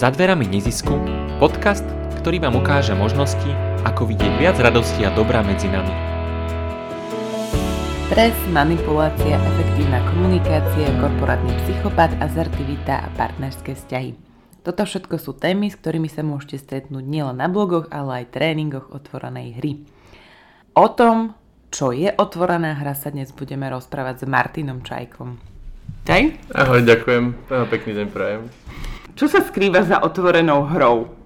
Za dverami nezisku, podcast, ktorý vám ukáže možnosti, ako vidieť viac radosti a dobra medzi nami. Stres, manipulácia, efektívna komunikácia, korporátny psychopat, azertivita a partnerské vzťahy. Toto všetko sú témy, s ktorými sa môžete stretnúť nielen na blogoch, ale aj tréningoch otvorenej hry. O tom, čo je otvorená hra, sa dnes budeme rozprávať s Martinom Čajkom. Hej? Ahoj, ďakujem. Pekný deň prajem. Čo sa skrýva za otvorenou hrou?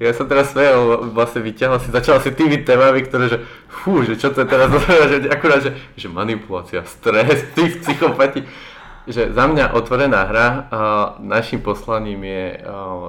Ja som teraz svojou vlastne vyťahol si, začal si tými témami, ktoré, že fú, že čo to je teraz, že akurát, že, že manipulácia, stres, tí psychopati. Že za mňa otvorená hra a našim poslaním je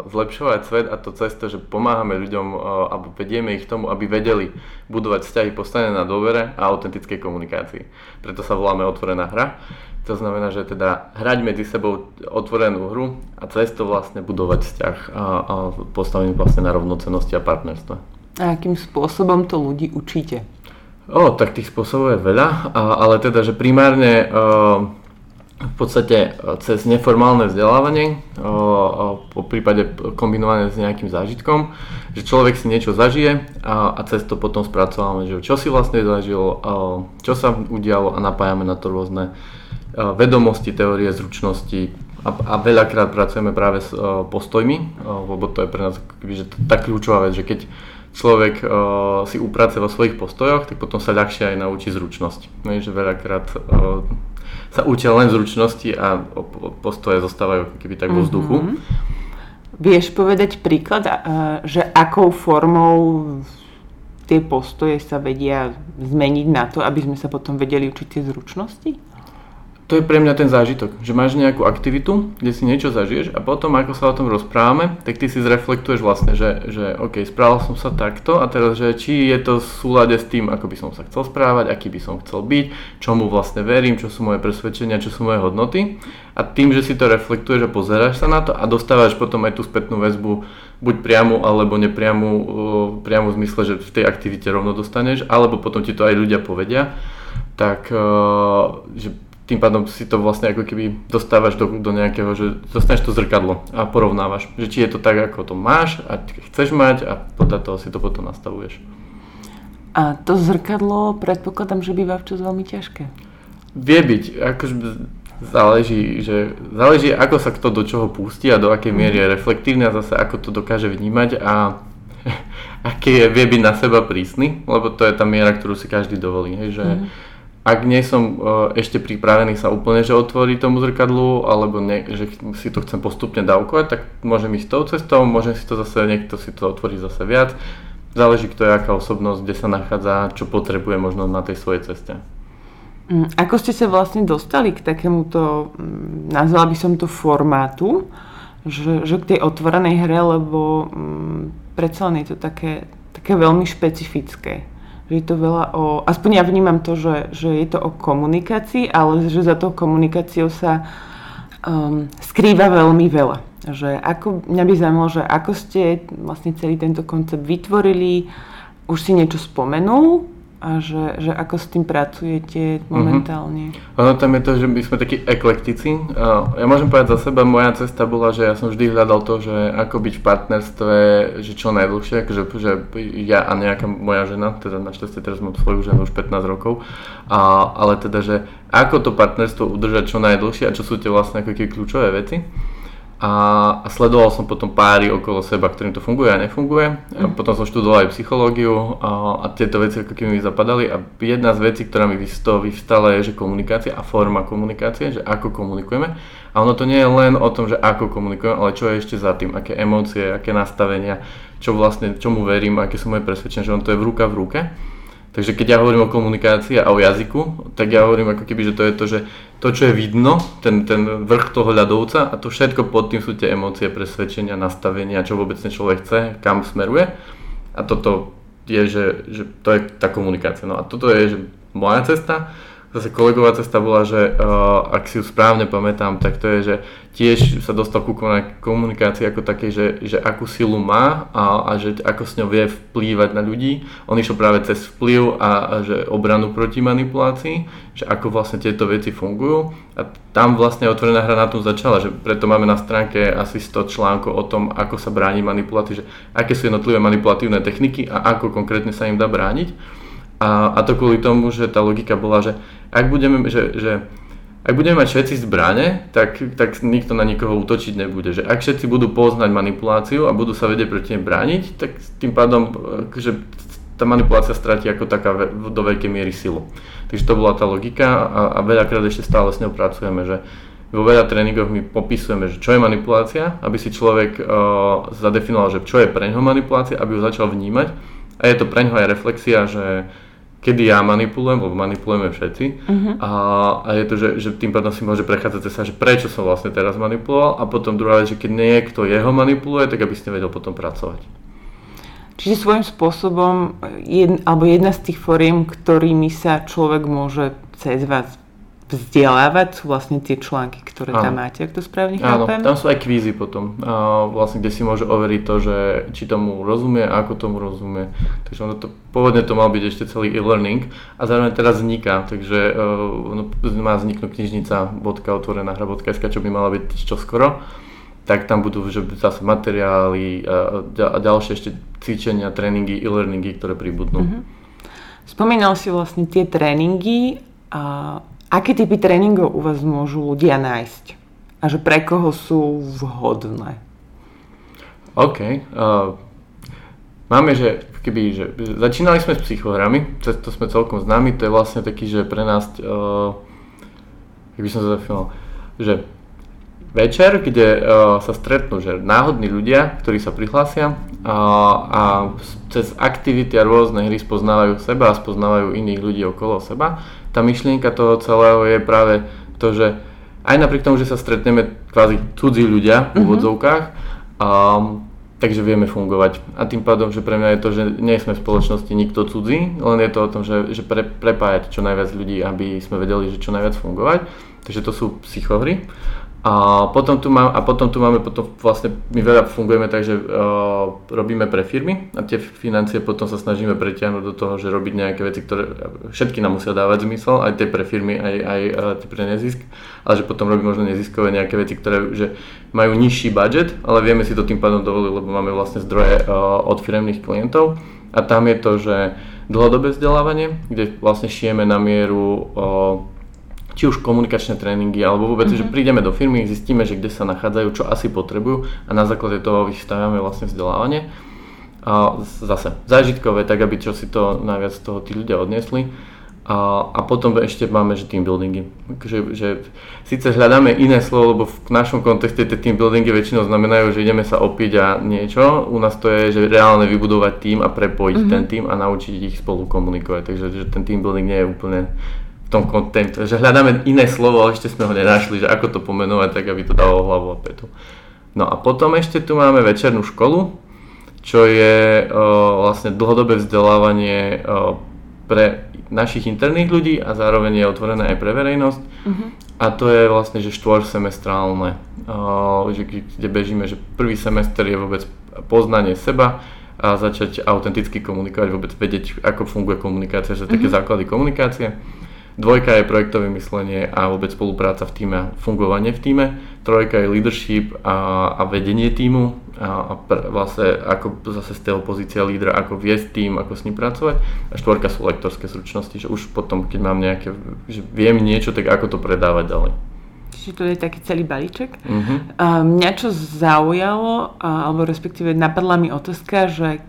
zlepšovať svet a to cez to, že pomáhame ľuďom alebo vedieme ich k tomu, aby vedeli budovať vzťahy postavené na dôvere a autentickej komunikácii. Preto sa voláme otvorená hra. To znamená, že teda hrať medzi sebou otvorenú hru a cez to vlastne budovať vzťah a, a postavený vlastne na rovnocenosti a partnerstve. A akým spôsobom to ľudí učíte? O, tak tých spôsobov je veľa, a, ale teda, že primárne a, v podstate cez neformálne vzdelávanie, po prípade kombinované s nejakým zážitkom, že človek si niečo zažije a, a cez to potom spracovávame, že čo si vlastne zažil, čo sa udialo a napájame na to rôzne vedomosti, teórie, zručnosti a, a veľakrát pracujeme práve s postojmi, lebo to je pre nás že tá kľúčová vec, že keď človek uh, si uprace vo svojich postojoch, tak potom sa ľahšie aj naučí zručnosť. No, že veľakrát uh, sa učia len zručnosti a postoje zostávajú keby tak vo vzduchu. Mm-hmm. Vieš povedať príklad, že akou formou tie postoje sa vedia zmeniť na to, aby sme sa potom vedeli učiť tie zručnosti? To je pre mňa ten zážitok, že máš nejakú aktivitu, kde si niečo zažiješ a potom ako sa o tom rozprávame, tak ty si zreflektuješ vlastne, že, že OK, správal som sa takto a teraz, že či je to v súlade s tým, ako by som sa chcel správať, aký by som chcel byť, čomu vlastne verím, čo sú moje presvedčenia, čo sú moje hodnoty. A tým, že si to reflektuješ a pozeráš sa na to a dostávaš potom aj tú spätnú väzbu buď priamu alebo nepriamu, priamu v zmysle, že v tej aktivite rovno dostaneš, alebo potom ti to aj ľudia povedia, tak že tým pádom si to vlastne ako keby dostávaš do, do nejakého, že dostaneš to zrkadlo a porovnávaš, že či je to tak, ako to máš a chceš mať a podľa toho si to potom nastavuješ. A to zrkadlo predpokladám, že býva včas veľmi ťažké. Vie byť, akože záleží, že záleží ako sa kto do čoho pustí a do akej miery je reflektívny a zase ako to dokáže vnímať a aký je, vie byť na seba prísny, lebo to je tá miera, ktorú si každý dovolí, hej, že mm ak nie som uh, ešte pripravený sa úplne, že otvorí tomu zrkadlu, alebo ne, že si to chcem postupne dávkovať, tak môžem ísť tou cestou, môžem si to zase, niekto si to otvorí zase viac. Záleží, kto je aká osobnosť, kde sa nachádza, čo potrebuje možno na tej svojej ceste. Mm, ako ste sa vlastne dostali k takémuto, mm, nazvala by som to formátu, že, že k tej otvorenej hre, lebo um, predsa len je to také, také veľmi špecifické že je to veľa o, aspoň ja vnímam to, že, že je to o komunikácii, ale že za tou komunikáciou sa um, skrýva veľmi veľa. Že ako, mňa by zaujímalo, že ako ste vlastne celý tento koncept vytvorili, už si niečo spomenul, a že, že ako s tým pracujete momentálne? Uh-huh. Ono tam je to, že my sme takí eklektici. Ja môžem povedať za seba, moja cesta bola, že ja som vždy hľadal to, že ako byť v partnerstve, že čo najdlhšie, že, že ja a nejaká moja žena, teda našťastie teraz mám svoju ženu už 15 rokov, a, ale teda, že ako to partnerstvo udržať čo najdlhšie a čo sú tie vlastne ako kľúčové veci a, a sledoval som potom páry okolo seba, ktorým to funguje a nefunguje. A mhm. potom som študoval aj psychológiu a, a tieto veci ako keby mi zapadali a jedna z vecí, ktorá mi vyvstala je, že komunikácia a forma komunikácie, že ako komunikujeme. A ono to nie je len o tom, že ako komunikujeme, ale čo je ešte za tým, aké emócie, aké nastavenia, čo vlastne, čomu verím, aké sú moje presvedčenia, že on to je v ruka v ruke. Takže keď ja hovorím o komunikácii a o jazyku, tak ja hovorím ako keby, že to je to, že to, čo je vidno, ten, ten vrch toho ľadovca a to všetko pod tým sú tie emócie, presvedčenia, nastavenia, čo vôbec ten človek chce, kam smeruje. A toto je, že, že to je tá komunikácia. No a toto je, že moja cesta, zase kolegová cesta bola, že uh, ak si ju správne pamätám, tak to je, že tiež sa dostal ku komunikácii ako také, že, že akú silu má a, a že ako s ňou vie vplývať na ľudí. On išiel práve cez vplyv a, a že obranu proti manipulácii, že ako vlastne tieto veci fungujú. A tam vlastne otvorená hra na tom začala, že preto máme na stránke asi 100 článkov o tom, ako sa bráni manipulácii, že aké sú jednotlivé manipulatívne techniky a ako konkrétne sa im dá brániť. A, a to kvôli tomu, že tá logika bola, že ak budeme, že, že ak budeme mať všetci zbrane, tak, tak nikto na nikoho útočiť nebude. Že ak všetci budú poznať manipuláciu a budú sa vedieť proti nej brániť, tak tým pádom že tá manipulácia stratí ako taká do veľkej miery silu. Takže to bola tá logika a, a veľakrát ešte stále s ňou pracujeme, že vo veľa tréningoch my popisujeme, že čo je manipulácia, aby si človek uh, zadefinoval, že čo je pre ňoho manipulácia, aby ju začal vnímať. A je to pre ňoho aj reflexia, že kedy ja manipulujem, lebo manipulujeme všetci. Uh-huh. A, a je to, že, že tým pádom si môže prechádzať sa, že prečo som vlastne teraz manipuloval a potom druhá vec, že keď niekto jeho manipuluje, tak aby ste vedel potom pracovať. Čiže svojím spôsobom, jed, alebo jedna z tých foriem, ktorými sa človek môže cez vás vzdelávať sú vlastne tie články, ktoré tam máte, ak to správne chápem? Áno, tam sú aj kvízy potom, a vlastne, kde si môže overiť to, že či tomu rozumie, ako tomu rozumie. Takže ono to, pôvodne to mal byť ešte celý e-learning a zároveň teraz vzniká, takže uh, má vzniknúť knižnica otvorená hra.sk, čo by mala byť čoskoro tak tam budú že zase materiály a, a ďalšie ešte cvičenia, tréningy, e-learningy, ktoré pribudnú. Uh-huh. Spomínal si vlastne tie tréningy a Aké typy tréningov u vás môžu ľudia nájsť? A že pre koho sú vhodné? OK. Uh, máme, že keby, že začínali sme s psychohrami, to sme celkom známi, to je vlastne taký, že pre nás, uh, by som to zafinoval, že večer, kde uh, sa stretnú že náhodní ľudia, ktorí sa prihlásia uh, a cez aktivity a rôzne hry spoznávajú seba a spoznávajú iných ľudí okolo seba tá myšlienka toho celého je práve to, že aj napriek tomu, že sa stretneme kvázi cudzí ľudia v mhm. úvodzovkách, um, takže vieme fungovať. A tým pádom, že pre mňa je to, že nie sme v spoločnosti nikto cudzí, len je to o tom, že, že pre, prepájať čo najviac ľudí, aby sme vedeli, že čo najviac fungovať. Takže to sú psychohry. A potom tu, má, a potom tu máme, potom vlastne my veľa fungujeme tak, že uh, robíme pre firmy a tie financie potom sa snažíme pretiahnuť do toho, že robiť nejaké veci, ktoré všetky nám musia dávať zmysel, aj tie pre firmy, aj, aj uh, tie pre nezisk, ale že potom robíme možno neziskové nejaké veci, ktoré že majú nižší budget, ale vieme si to tým pádom dovoliť, lebo máme vlastne zdroje uh, od firmných klientov. A tam je to, že dlhodobé vzdelávanie, kde vlastne šijeme na mieru uh, či už komunikačné tréningy, alebo vôbec, mm-hmm. že prídeme do firmy, zistíme, že kde sa nachádzajú, čo asi potrebujú a na základe toho vystavíme vlastne vzdelávanie. A zase zážitkové, tak aby čo si to najviac z toho tí ľudia odniesli. A, a potom ešte máme, že team buildingy. Že, že síce hľadáme iné slovo, lebo v našom kontexte tie team buildingy väčšinou znamenajú, že ideme sa opiť a niečo. U nás to je, že reálne vybudovať tým a prepojiť mm-hmm. ten tým a naučiť ich spolu komunikovať. Takže že ten team building nie je úplne tom kontentu, že hľadáme iné slovo, ale ešte sme ho nenašli, že ako to pomenovať, tak aby to dalo hlavu a petu. No a potom ešte tu máme večernú školu, čo je o, vlastne dlhodobé vzdelávanie o, pre našich interných ľudí a zároveň je otvorené aj pre verejnosť. Uh-huh. A to je vlastne, že štvorsemestrálne, o, že, kde bežíme, že prvý semester je vôbec poznanie seba, a začať autenticky komunikovať, vôbec vedieť, ako funguje komunikácia, že uh-huh. také základy komunikácie. Dvojka je projektové myslenie a vôbec spolupráca v týme, fungovanie v týme. Trojka je leadership a, a vedenie týmu a, a pr, vlastne ako zase z tej pozícia lídra, ako viesť tým, ako s ním pracovať. A štvorka sú lektorské zručnosti, že už potom, keď mám nejaké, že viem niečo, tak ako to predávať ďalej. Čiže to je taký celý balíček. Uh-huh. Mňa čo zaujalo, alebo respektíve napadla mi otázka, že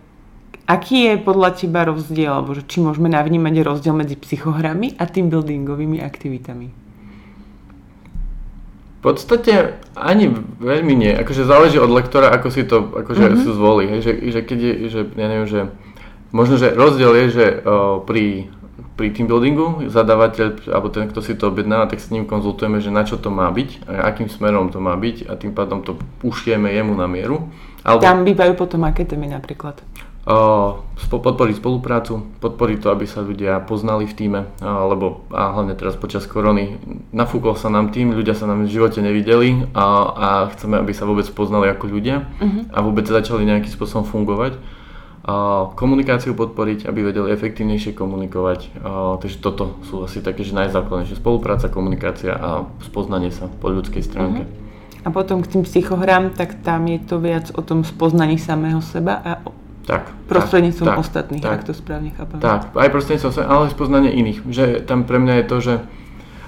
Aký je podľa teba rozdiel, alebo či môžeme navnímať rozdiel medzi psychohrami a tým buildingovými aktivitami? V podstate ani veľmi nie. Akože záleží od lektora, ako si to akože mm-hmm. si zvolí. Hej, že, že keď je, že ja neviem, že možno, že rozdiel je, že o, pri, pri team buildingu zadávateľ, alebo ten, kto si to objednáva, tak s ním konzultujeme, že na čo to má byť a akým smerom to má byť a tým pádom to ušieme jemu na mieru. Alebo... Tam bývajú potom aké témy napríklad? Podporiť spoluprácu, podporiť to, aby sa ľudia poznali v týme, lebo a hlavne teraz počas korony nafúkol sa nám tým, ľudia sa nám v živote nevideli a, a chceme, aby sa vôbec poznali ako ľudia uh-huh. a vôbec začali nejakým spôsobom fungovať. A komunikáciu podporiť, aby vedeli efektívnejšie komunikovať. A, takže toto sú asi také, že najzákladnejšie spolupráca, komunikácia a spoznanie sa po ľudskej stránke. Uh-huh. A potom k tým psychohrám, tak tam je to viac o tom spoznaní samého seba a tak, prostredníctvom tak, ostatných, tak, ak to správne chápem. Tak, aj prostredníctvom, ale aj spoznanie iných. Že tam pre mňa je to, že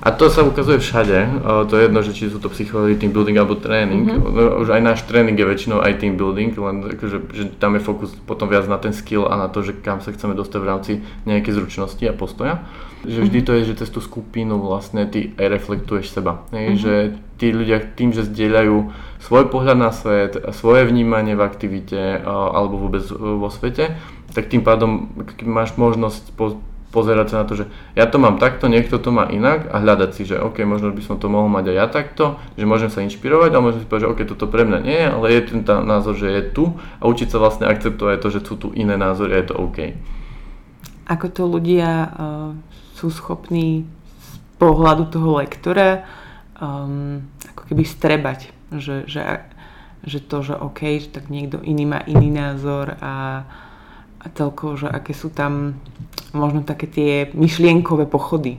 a to sa ukazuje všade, to je jedno, že či sú to psychológie, team building alebo tréning. Mm-hmm. Už aj náš tréning je väčšinou aj team building, len akože, že tam je fokus potom viac na ten skill a na to, že kam sa chceme dostať v rámci nejakej zručnosti a postoja. Že vždy mhm. to je, že cez tú skupinu vlastne ty aj reflektuješ seba. Mm-hmm. Že tí ľudia tým, že zdieľajú svoj pohľad na svet, svoje vnímanie v aktivite alebo vôbec vo svete, tak tým pádom máš možnosť pozerať sa na to, že ja to mám takto, niekto to má inak a hľadať si, že OK, možno by som to mohol mať aj ja takto, že môžem sa inšpirovať a môžem si povedať, že OK, toto pre mňa nie je, ale je ten tá názor, že je tu a učiť sa vlastne akceptovať to, že sú tu iné názory a je to OK. Ako to ľudia uh, sú schopní z pohľadu toho lektora um, ako keby strebať, že, že, že to, že OK, že tak niekto iný má iný názor a a celkovo, že aké sú tam možno také tie myšlienkové pochody.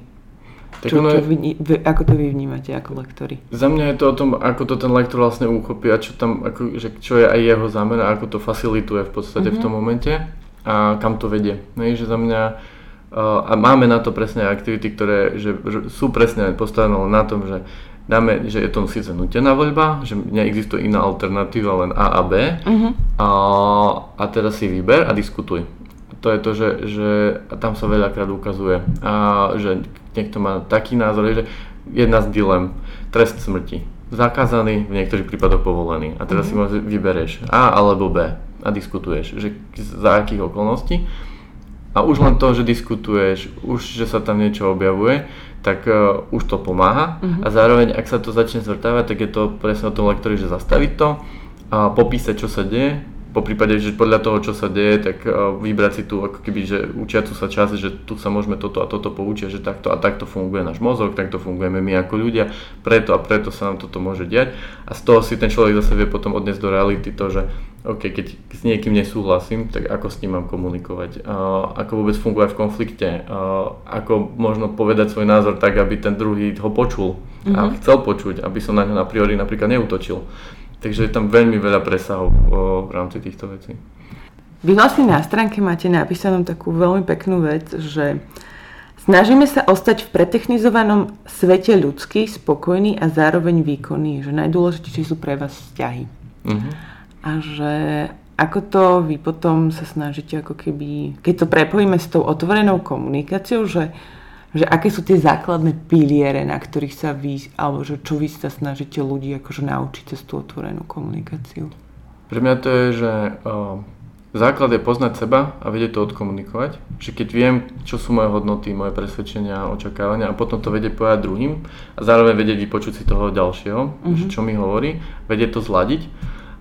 Tak čo, čo vy, vy, ako to vy vnímate ako lektori? Za mňa je to o tom, ako to ten lektor vlastne uchopí a čo tam, ako, že čo je aj jeho zámer a ako to facilituje v podstate mm-hmm. v tom mhm. momente a kam to vedie. Nej, že za mňa uh, a máme na to presne aktivity, ktoré že, že sú presne postavené na tom, že dáme, že je to síce nutená voľba, že neexistuje iná alternatíva, len A a B uh-huh. a, a teraz si vyber a diskutuj. To je to, že, že tam sa veľakrát ukazuje, a, že niekto má taký názor, že jedna z dilem, trest smrti. Zakázaný, v niektorých prípadoch povolený. A teraz uh-huh. si vybereš A alebo B a diskutuješ, že za akých okolností. A už len to, že diskutuješ, už že sa tam niečo objavuje, tak uh, už to pomáha. Uh-huh. A zároveň, ak sa to začne zvrtávať, tak je to presne o tom lektori, že zastaviť to a popísať, čo sa deje, po prípade, že podľa toho, čo sa deje, tak vybrať si tu ako keby, že učiacu sa čas, že tu sa môžeme toto a toto poučiť, že takto a takto funguje náš mozog, takto fungujeme my ako ľudia, preto a preto sa nám toto môže diať a z toho si ten človek zase vie potom odniesť do reality to, že OK, keď s niekým nesúhlasím, tak ako s ním mám komunikovať, uh, ako vôbec fungovať v konflikte, uh, ako možno povedať svoj názor tak, aby ten druhý ho počul mm-hmm. a mhm. chcel počuť, aby som na ňo na priori napríklad neutočil. Takže je tam veľmi veľa presahov v rámci týchto vecí. Vy vlastne na stránke máte napísanú takú veľmi peknú vec, že snažíme sa ostať v pretechnizovanom svete ľudský, spokojný a zároveň výkonný, že najdôležitejšie sú pre vás vzťahy. Uh-huh. A že ako to vy potom sa snažíte ako keby, keď to prepojíme s tou otvorenou komunikáciou, že že aké sú tie základné piliere, na ktorých sa vy, alebo že čo vy sa snažíte ľudí akože naučiť cez tú otvorenú komunikáciu? Pre mňa to je, že uh, základ je poznať seba a vedieť to odkomunikovať. Že keď viem, čo sú moje hodnoty, moje presvedčenia, očakávania a potom to vedieť povedať druhým a zároveň vedieť vypočuť si toho ďalšieho, mm-hmm. že čo mi hovorí, vedieť to zladiť.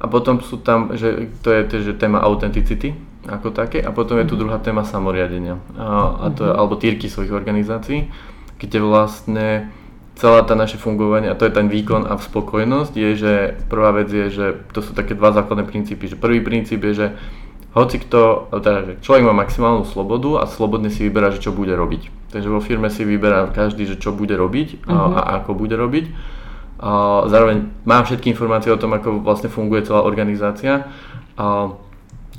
A potom sú tam, že to je že téma autenticity, ako také. A potom je tu mhm. druhá téma samoriadenia, a, a to je, mhm. alebo týrky svojich organizácií, kde vlastne celá tá naše fungovanie, a to je ten výkon a spokojnosť, je, že prvá vec je, že to sú také dva základné princípy. Že prvý princíp je, že hoci kto, teda, že človek má maximálnu slobodu a slobodne si vyberá, že čo bude robiť. Takže vo firme si vyberá každý, že čo bude robiť uh-huh. a, mhm. a ako bude robiť. A zároveň má všetky informácie o tom, ako vlastne funguje celá organizácia. A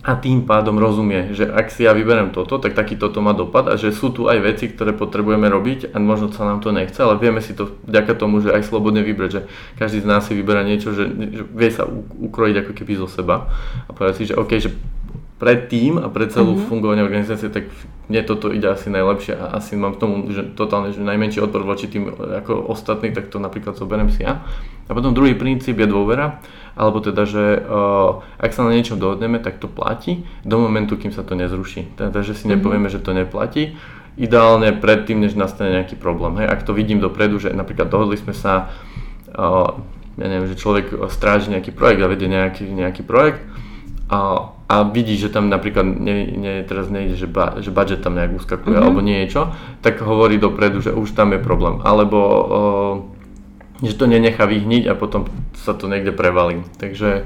a tým pádom rozumie, že ak si ja vyberiem toto, tak taký toto má dopad a že sú tu aj veci, ktoré potrebujeme robiť a možno sa nám to nechce, ale vieme si to vďaka tomu, že aj slobodne vybrať, že každý z nás si vyberá niečo, že, že vie sa ukrojiť ako keby zo seba a povedať si, že OK, že pre tým a pre celú mm-hmm. fungovanie organizácie, tak mne toto ide asi najlepšie a asi mám k tomu že totálne že najmenší odpor voči tým ako ostatní, tak to napríklad zoberiem si ja. A potom druhý princíp je dôvera, alebo teda, že uh, ak sa na niečom dohodneme, tak to platí do momentu, kým sa to nezruší. Teda, že si mm-hmm. nepovieme, že to neplatí, ideálne predtým, než nastane nejaký problém. Hej, ak to vidím dopredu, že napríklad dohodli sme sa, uh, ja neviem, že človek stráži nejaký projekt a vedie nejaký, nejaký projekt, a, a vidí, že tam napríklad nie, nie, teraz nejde, že, ba, že budget tam nejak uskakuje mm-hmm. alebo niečo, tak hovorí dopredu, že už tam je problém. Alebo o, že to nenechá vyhniť a potom sa to niekde prevalí. Takže,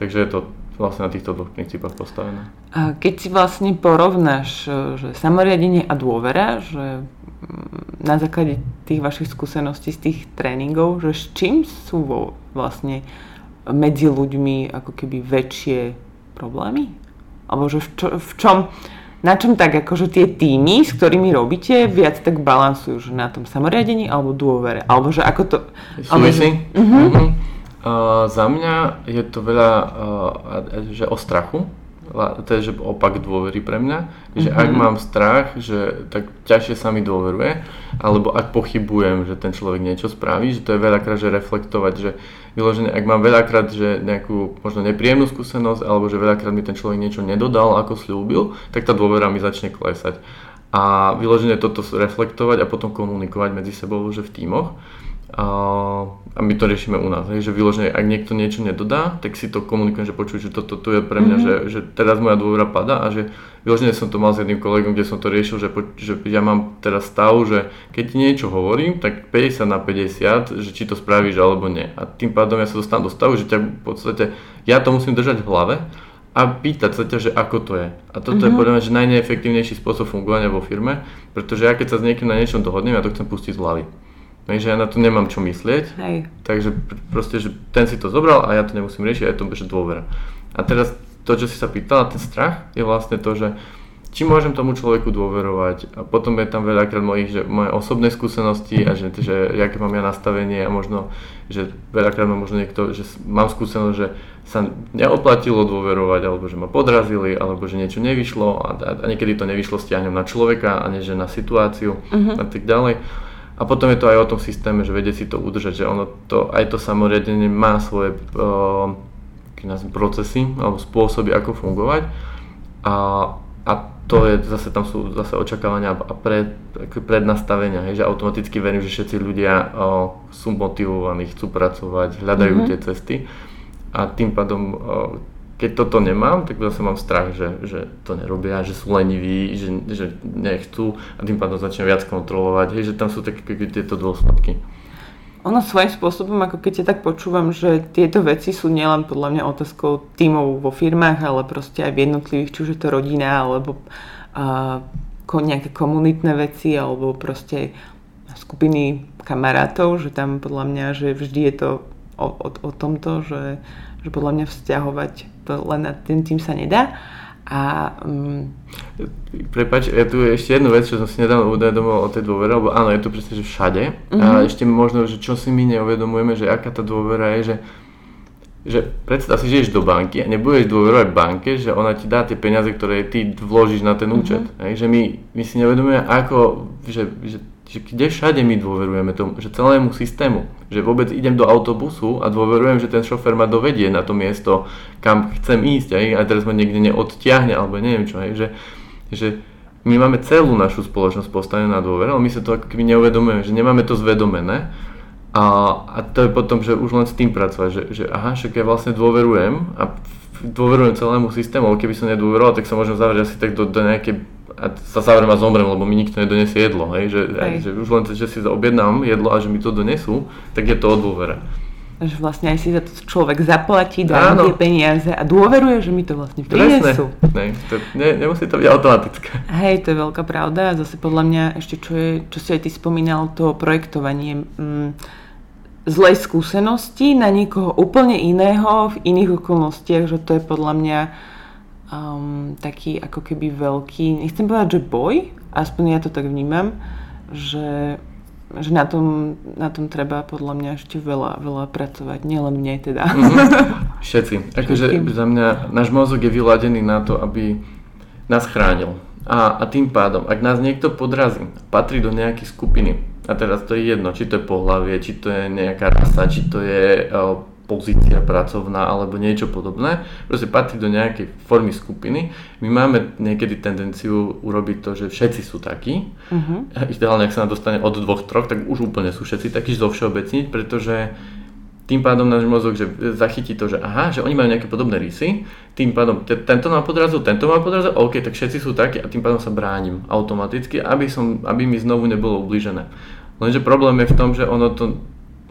takže je to vlastne na týchto dvoch princípoch postavené. A keď si vlastne porovnáš že samoriadenie a dôvera, že mm, na základe tých vašich skúseností z tých tréningov, že s čím sú vo, vlastne medzi ľuďmi ako keby väčšie problémy? Alebo že v, čo, v čom, na čom tak akože tie týmy, s ktorými robíte, viac tak balansujú, že na tom samoriadení alebo dôvere? Alebo že ako to... Súvisí? Alebo, uh-huh. uh-huh. Uh, za mňa je to veľa uh, že o strachu, to je že opak dôvery pre mňa, že mm-hmm. ak mhm. mám strach, že tak ťažšie sa mi dôveruje, alebo ak pochybujem, že ten človek niečo spraví, že to je veľakrát, že reflektovať, že vyložené, ak mám veľakrát, že nejakú možno nepríjemnú skúsenosť, alebo že veľakrát mi ten človek niečo nedodal, ako slúbil, tak tá dôvera mi začne klesať. A vyložené toto reflektovať a potom komunikovať medzi sebou, že v tímoch a, my to riešime u nás, hej, že vyložene, ak niekto niečo nedodá, tak si to komunikujem, že počuj, že toto tu je pre mňa, mm-hmm. že, že teraz moja dôvera pada a že vyložene som to mal s jedným kolegom, kde som to riešil, že, že ja mám teraz stav, že keď niečo hovorím, tak 50 na 50, že či to spravíš alebo nie. A tým pádom ja sa dostanem do stavu, že ťa v podstate, ja to musím držať v hlave a pýtať sa ťa, že ako to je. A toto mm-hmm. je mhm. podľa mňa, že najneefektívnejší spôsob fungovania vo firme, pretože ja keď sa s niekým na niečom dohodnem, ja to chcem pustiť z hlavy. Takže ja na to nemám čo myslieť. Hej. Takže proste, že ten si to zobral a ja to nemusím riešiť a je to že dôvera. A teraz to, čo si sa pýtala, ten strach, je vlastne to, že či môžem tomu človeku dôverovať a potom je tam veľakrát mojich, že moje osobné skúsenosti a že, že aké mám ja nastavenie a možno, že veľakrát mám možno niekto, že mám skúsenosť, že sa neoplatilo dôverovať alebo že ma podrazili alebo že niečo nevyšlo a, a, a niekedy to nevyšlo stiahnem na človeka a nie že na situáciu uh-huh. a tak ďalej. A potom je to aj o tom systéme, že vedie si to udržať, že ono to, aj to samoriadenie má svoje uh, procesy alebo spôsoby, ako fungovať. A, a to je, zase tam sú zase očakávania a pred, prednastavenia, hej, že automaticky verím, že všetci ľudia uh, sú motivovaní, chcú pracovať, hľadajú mm-hmm. tie cesty a tým pádom uh, keď toto nemám, tak zase mám strach, že, že to nerobia, že sú leniví, že, že nechcú a tým pádom začnem viac kontrolovať, hej, že tam sú také tieto dôsledky. Ono svojím spôsobom, ako keď ja tak počúvam, že tieto veci sú nielen podľa mňa otázkou tímov vo firmách, ale proste aj v jednotlivých, či už je to rodina, alebo uh, nejaké komunitné veci, alebo proste skupiny kamarátov, že tam podľa mňa, že vždy je to o, o, o tomto, že, že podľa mňa vzťahovať to len na ten tým sa nedá. A, um... Prepač, ja tu ešte jednu vec, čo som si nedávno uvedomil o tej dôvere, lebo áno, je to presne, že všade. Uh-huh. A mhm. ešte možno, že čo si my neuvedomujeme, že aká tá dôvera je, že že predstav si, že ideš do banky a nebudeš dôverovať banke, že ona ti dá tie peniaze, ktoré ty vložíš na ten účet. Hej, že my, my si neuvedomujeme, ako, že, že že kde všade my dôverujeme tomu, že celému systému, že vôbec idem do autobusu a dôverujem, že ten šofer ma dovedie na to miesto, kam chcem ísť, aj, a teraz ma niekde neodtiahne, alebo neviem čo, aj, že, že my máme celú našu spoločnosť postavenú na dôvere, ale my sa to ako keby neuvedomujeme, že nemáme to zvedomené. A, a to je potom, že už len s tým pracovať, že, že aha, však ja vlastne dôverujem a dôverujem celému systému, ale keby som nedôveroval, tak sa môžem zavrieť asi tak do, do nejakej a sa zavriem a zomrem, lebo mi nikto nedonesie jedlo, hej? Že, hej. že už len že si objednám jedlo a že mi to donesú, tak je to o dôvere. Že vlastne aj si za to človek zaplatí, dá tie peniaze a dôveruje, že mi to vlastne prinesú. Ne, to, ne, nemusí to byť automatické. Hej, to je veľká pravda a zase podľa mňa ešte čo, je, čo si aj ty spomínal, to projektovanie mm, zlej skúsenosti na niekoho úplne iného v iných okolnostiach, že to je podľa mňa um, taký ako keby veľký, nechcem povedať, že boj, aspoň ja to tak vnímam, že, že na, tom, na tom treba podľa mňa ešte veľa, veľa pracovať, nielen mne teda. Mm-hmm. Všetci. Akože za mňa, náš mozog je vyladený na to, aby nás chránil. A, a tým pádom, ak nás niekto podrazí, patrí do nejakej skupiny, a teraz to je jedno, či to je pohlavie, či to je nejaká rasa, či to je pozícia pracovná alebo niečo podobné, proste patrí do nejakej formy skupiny. My máme niekedy tendenciu urobiť to, že všetci sú takí. Uh-huh. Ideálne, ak sa nám dostane od dvoch, troch, tak už úplne sú všetci takí, zo všeobecniť, pretože tým pádom náš mozog že zachytí to, že aha, že oni majú nejaké podobné rysy, tým pádom te, tento má podrazil, tento má podrazil, OK, tak všetci sú takí a tým pádom sa bránim automaticky, aby, som, aby mi znovu nebolo ublížené. Lenže problém je v tom, že ono to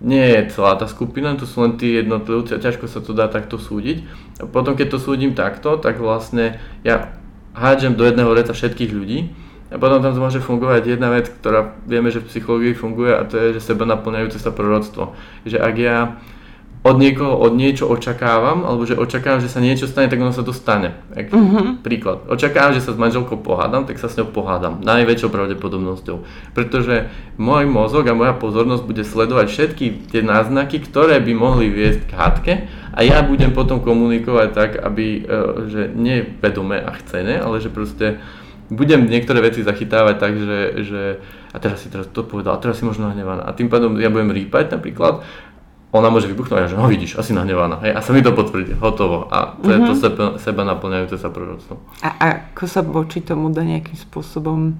nie je celá tá skupina, to sú len tí jednotlivci a ťažko sa to dá takto súdiť. A potom keď to súdim takto, tak vlastne ja hádžem do jedného reca všetkých ľudí a potom tam môže fungovať jedna vec, ktorá vieme, že v psychológii funguje a to je, že seba naplňajúce sa proroctvo. Že ak ja od niekoho od niečo očakávam, alebo že očakávam, že sa niečo stane, tak ono sa to stane. Ak, mm-hmm. Príklad. Očakávam, že sa s manželkou pohádam, tak sa s ňou pohádam. Najväčšou pravdepodobnosťou. Pretože môj mozog a moja pozornosť bude sledovať všetky tie náznaky, ktoré by mohli viesť k hádke a ja budem potom komunikovať tak, aby, e, že nie vedome a chcené, ale že proste budem niektoré veci zachytávať tak, že, že a teraz si teraz to povedal, a teraz si možno hnevaná. A tým pádom ja budem rýpať napríklad ona môže vybuchnúť že no vidíš, asi nahnevaná, hej, a sa mi to potvrdí, hotovo. A to mm-hmm. je to mhm. seba, seba naplňajúce sa proroctvo. A ako sa voči tomu dá nejakým spôsobom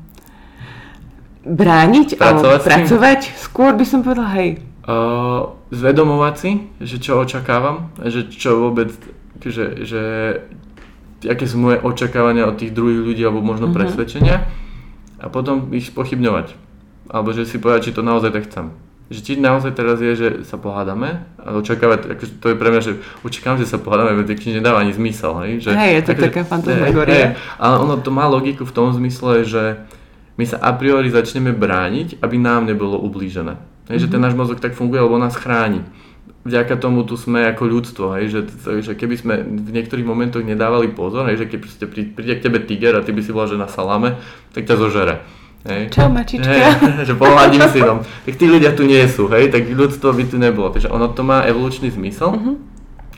brániť pracovať alebo pracovať? Skôr by som povedal, hej. Uh, zvedomovať si, že čo očakávam, že čo vôbec, že, že aké sú moje očakávania od tých druhých ľudí alebo možno mm-hmm. presvedčenia a potom ich pochybňovať. Alebo že si povedať, či to naozaj tak chcem že či naozaj teraz je, že sa pohádame a očakávať, akože to je pre mňa, že očakávam, že sa pohádame, veď to nedáva ani zmysel, hej. Že, hej, je to akože, taká fantasmagoria. Ale ono to má logiku v tom zmysle, že my sa a priori začneme brániť, aby nám nebolo ublížené. Hej, mm-hmm. že ten mhm. náš mozog tak funguje, lebo nás chráni. Vďaka tomu tu sme ako ľudstvo, hej, že, že keby sme v niektorých momentoch nedávali pozor, hej, že keď príde k tebe tiger a ty by si bola že na salame, tak ťa zožere. Hej. Čau mačička. Hej, že pohľadím si tam. Tak tí ľudia tu nie sú, hej, tak ľudstvo by tu nebolo. Takže ono to má evolučný zmysel. Uh-huh.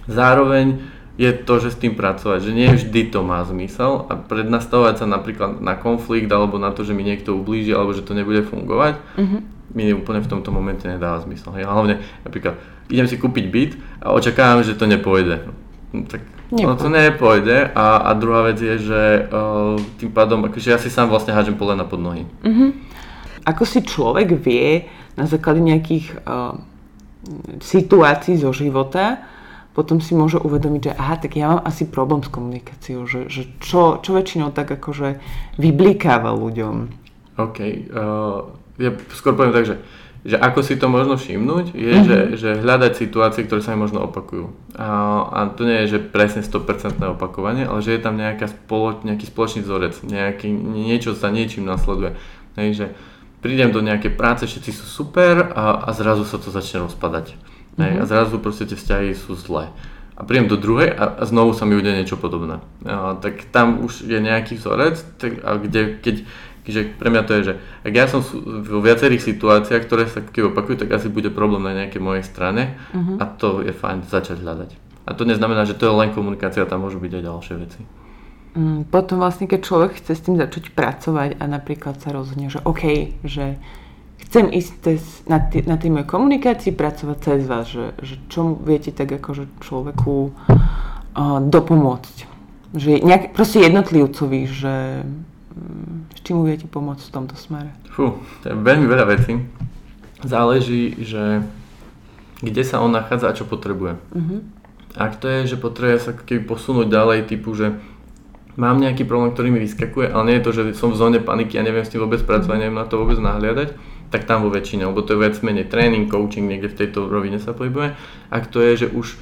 Zároveň je to, že s tým pracovať, že nie vždy to má zmysel a prednastavovať sa napríklad na konflikt alebo na to, že mi niekto ublíži alebo že to nebude fungovať, uh-huh. mi úplne v tomto momente nedáva zmysel. Hej. hlavne napríklad idem si kúpiť byt a očakávam, že to nepôjde. No, tak ono to nepôjde a, a druhá vec je, že uh, tým pádom, akože ja si sám vlastne hážem polena pod nohy. Uh-huh. Ako si človek vie na základe nejakých uh, situácií zo života, potom si môže uvedomiť, že aha, tak ja mám asi problém s komunikáciou, že, že čo, čo väčšinou tak akože vyblikáva ľuďom. OK, uh, ja skôr poviem tak, že že ako si to možno všimnúť, je, mm-hmm. že, že hľadať situácie, ktoré sa mi možno opakujú. A, a to nie je, že presne 100% opakovanie, ale že je tam nejaká spolo, nejaký spoločný vzorec, nejaký, niečo sa niečím nasleduje. Hej, že prídem do nejakej práce, všetci sú super a, a zrazu sa to začne rozpadať. Hej, mm-hmm. a zrazu proste tie vzťahy sú zlé. A prídem do druhej a, a znovu sa mi udeje niečo podobné. A, tak tam už je nejaký vzorec, tak, a kde, keď Čiže pre mňa to je, že ak ja som vo viacerých situáciách, ktoré sa keď opakujú, tak asi bude problém na nejakej mojej strane uh-huh. a to je fajn začať hľadať. A to neznamená, že to je len komunikácia, tam môžu byť aj ďalšie veci. Mm, potom vlastne, keď človek chce s tým začať pracovať a napríklad sa rozhodne, že OK, že chcem ísť cez, na, tý, na tej mojej komunikácii pracovať cez vás, že, že čo viete tak akože človeku uh, dopomôcť. Že nejak, proste jednotlivcovi, že s čím viete pomôcť v tomto smere? Fú, to je veľmi veľa vecí. Záleží, že kde sa on nachádza a čo potrebuje. Uh-huh. Ak to je, že potrebuje sa keby posunúť ďalej, typu, že mám nejaký problém, ktorý mi vyskakuje, ale nie je to, že som v zóne paniky a neviem s tým vôbec pracovať, neviem na to vôbec nahliadať, tak tam vo väčšine, lebo to je viac menej tréning, coaching, niekde v tejto rovine sa pohybuje. Ak to je, že už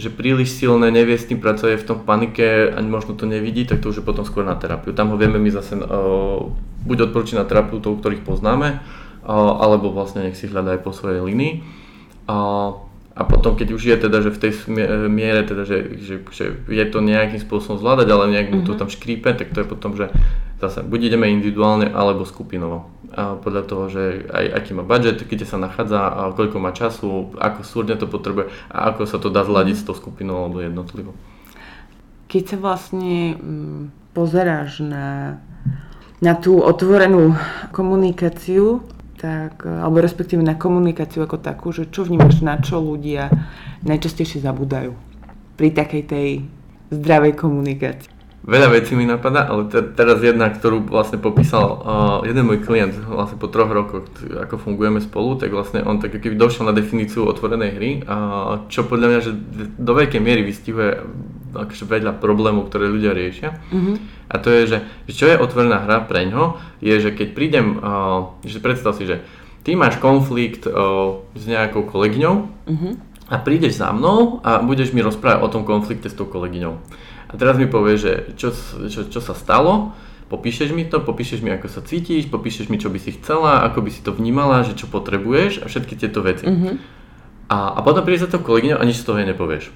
že príliš silné, nevie s tým pracovať v tom panike, ani možno to nevidí, tak to už je potom skôr na terapiu. Tam ho vieme my zase uh, buď odporučiť na terapeutov, ktorých poznáme, uh, alebo vlastne nech si hľadá aj po svojej linii. Uh, a potom, keď už je teda, že v tej miere, teda, že, že, že je to nejakým spôsobom zvládať, ale nejak mu to mhm. tam škrípe, tak to je potom, že zase buď ideme individuálne, alebo skupinovo a podľa toho, že aj aký má budget, kde sa nachádza, a koľko má času, ako súrne to potrebuje a ako sa to dá zladiť s tou skupinou alebo jednotlivo. Keď sa vlastne mm, pozeráš na, na tú otvorenú komunikáciu, tak, alebo respektíve na komunikáciu ako takú, že čo vnímaš, na čo ľudia najčastejšie zabúdajú pri takej tej zdravej komunikácii? Veľa vecí mi napadá, ale te, teraz jedna, ktorú vlastne popísal uh, jeden môj klient vlastne po troch rokoch, ako fungujeme spolu, tak vlastne on tak keby došiel na definíciu otvorenej hry, uh, čo podľa mňa, že do veľkej miery vystihuje akože veľa problémov, ktoré ľudia riešia. Mm-hmm. A to je, že, že čo je otvorená hra pre ňo, je, že keď prídem, uh, že predstav si, že ty máš konflikt uh, s nejakou kolegyňou mm-hmm. a prídeš za mnou a budeš mi rozprávať o tom konflikte s tou kolegyňou. A teraz mi povie, že čo, čo, čo sa stalo, popíšeš mi to, popíšeš mi, ako sa cítiš, popíšeš mi, čo by si chcela, ako by si to vnímala, že čo potrebuješ a všetky tieto veci. Mm-hmm. A, a potom príde za to kolegyňa a nič z toho jej nepovieš.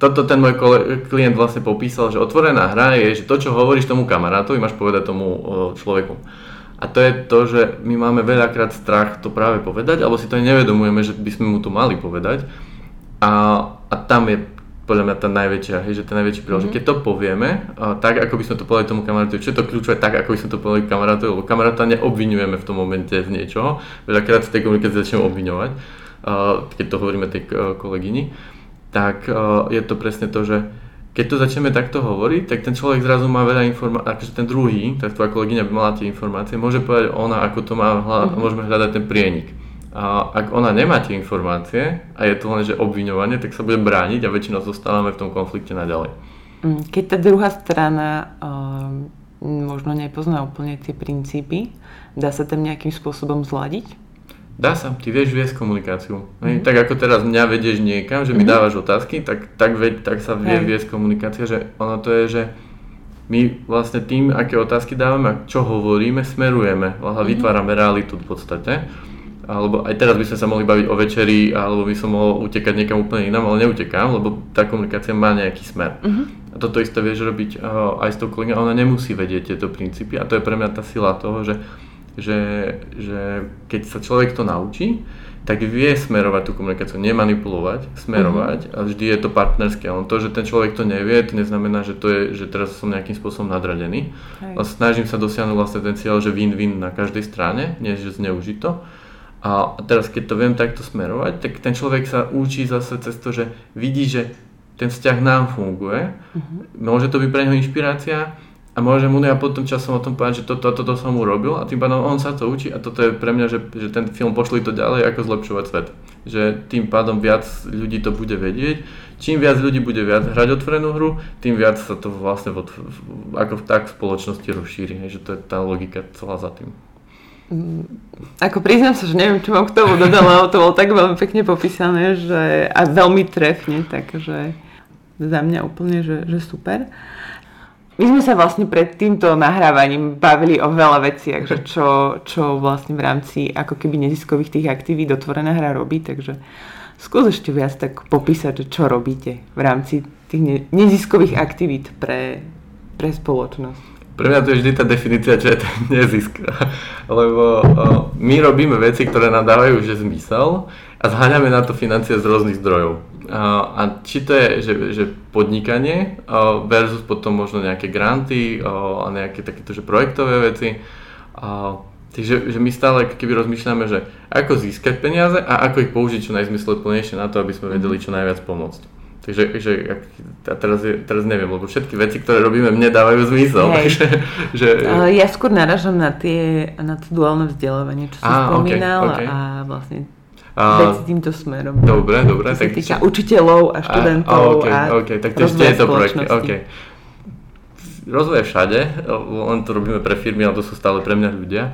Toto ten môj klient vlastne popísal, že otvorená hra je, že to, čo hovoríš tomu kamarátovi, máš povedať tomu človeku. A to je to, že my máme veľakrát strach to práve povedať, alebo si to nevedomujeme, že by sme mu to mali povedať. A, a tam je podľa mňa tá najväčšia, hej, že ten najväčší prílež, mm-hmm. keď to povieme, a, tak ako by sme to povedali tomu kamarátovi, čo je to kľúčové, tak ako by sme to povedali kamarátovi, lebo kamaráta neobvinujeme v tom momente z niečoho, veľakrát v tej komunikácii začneme obviňovať, a, keď to hovoríme tej kolegyni, tak a, je to presne to, že keď to začneme takto hovoriť, tak ten človek zrazu má veľa informácií, akože ten druhý, tak tvoja kolegyňa by mala tie informácie, môže povedať ona, ako to má, hľadať, mm-hmm. môžeme hľadať ten prienik. A ak ona nemá tie informácie a je to len že obviňovanie, tak sa bude brániť a väčšinou zostávame v tom konflikte naďalej. Mm, keď tá druhá strana um, možno nepozná úplne tie princípy, dá sa tam nejakým spôsobom zladiť? Dá sa, ty vieš viesť komunikáciu. Mm. Tak ako teraz mňa vedieš niekam, že mi mm. dávaš otázky, tak, tak, veď, tak sa vie Hej. viesť komunikácia, že ono to je, že my vlastne tým, aké otázky dávame a čo hovoríme, smerujeme, mm. vytvárame realitu v podstate alebo aj teraz by sme sa mohli baviť o večeri, alebo by som mohol utekať niekam úplne inám, ale neutekám, lebo tá komunikácia má nejaký smer. Uh-huh. A toto isté vieš robiť uh, aj s tou kolegou, ona nemusí vedieť tieto princípy a to je pre mňa tá sila toho, že, že, že keď sa človek to naučí, tak vie smerovať tú komunikáciu, nemanipulovať, smerovať uh-huh. a vždy je to partnerské. On to, že ten človek to nevie, to neznamená, že, to je, že teraz som nejakým spôsobom nadradený. Hej. Snažím sa dosiahnuť vlastne ten cieľ, že win-win na každej strane, nie že zneužiť to. A teraz keď to viem takto smerovať, tak ten človek sa učí zase cez to, že vidí, že ten vzťah nám funguje. Uh-huh. Môže to byť pre neho inšpirácia a môže mu ja potom časom o tom povedať, že toto a toto som urobil a tým pádom on sa to učí a toto je pre mňa, že, že ten film pošli to ďalej, ako zlepšovať svet. Že tým pádom viac ľudí to bude vedieť. Čím viac ľudí bude viac hrať otvorenú hru, tým viac sa to vlastne v, ako tak v spoločnosti rozšíri. Že to je tá logika celá za tým. Ako priznám sa, že neviem, čo mám k tomu dodať, lebo to bolo tak veľmi pekne popísané že, a veľmi trefne, takže za mňa úplne, že, že super. My sme sa vlastne pred týmto nahrávaním bavili o veľa veciach, že čo, čo vlastne v rámci ako keby neziskových tých aktivít otvorená hra robí, takže skús ešte viac tak popísať, čo robíte v rámci tých neziskových aktivít pre, pre spoločnosť. Pre mňa to je vždy tá definícia, čo je ten nezisk. Lebo my robíme veci, ktoré nám dávajú že zmysel a zháňame na to financie z rôznych zdrojov. A či to je že, že podnikanie versus potom možno nejaké granty a nejaké takéto že projektové veci. Takže že my stále keby rozmýšľame, že ako získať peniaze a ako ich použiť čo najzmysluplnejšie na to, aby sme vedeli čo najviac pomôcť. Takže že, a teraz, je, teraz neviem, lebo všetky veci, ktoré robíme, mne dávajú zmysel. Takže, že... Ja skôr naražam na, tie, na to duálne vzdelávanie, čo som spomínal okay, okay. a vlastne a... týmto smerom. Dobre, dobre. Čo tak... sa týka učiteľov a študentov a, okay, a okay, tak tiež je to projekt. Okay. Rozvoj je všade, len to robíme pre firmy, ale to sú stále pre mňa ľudia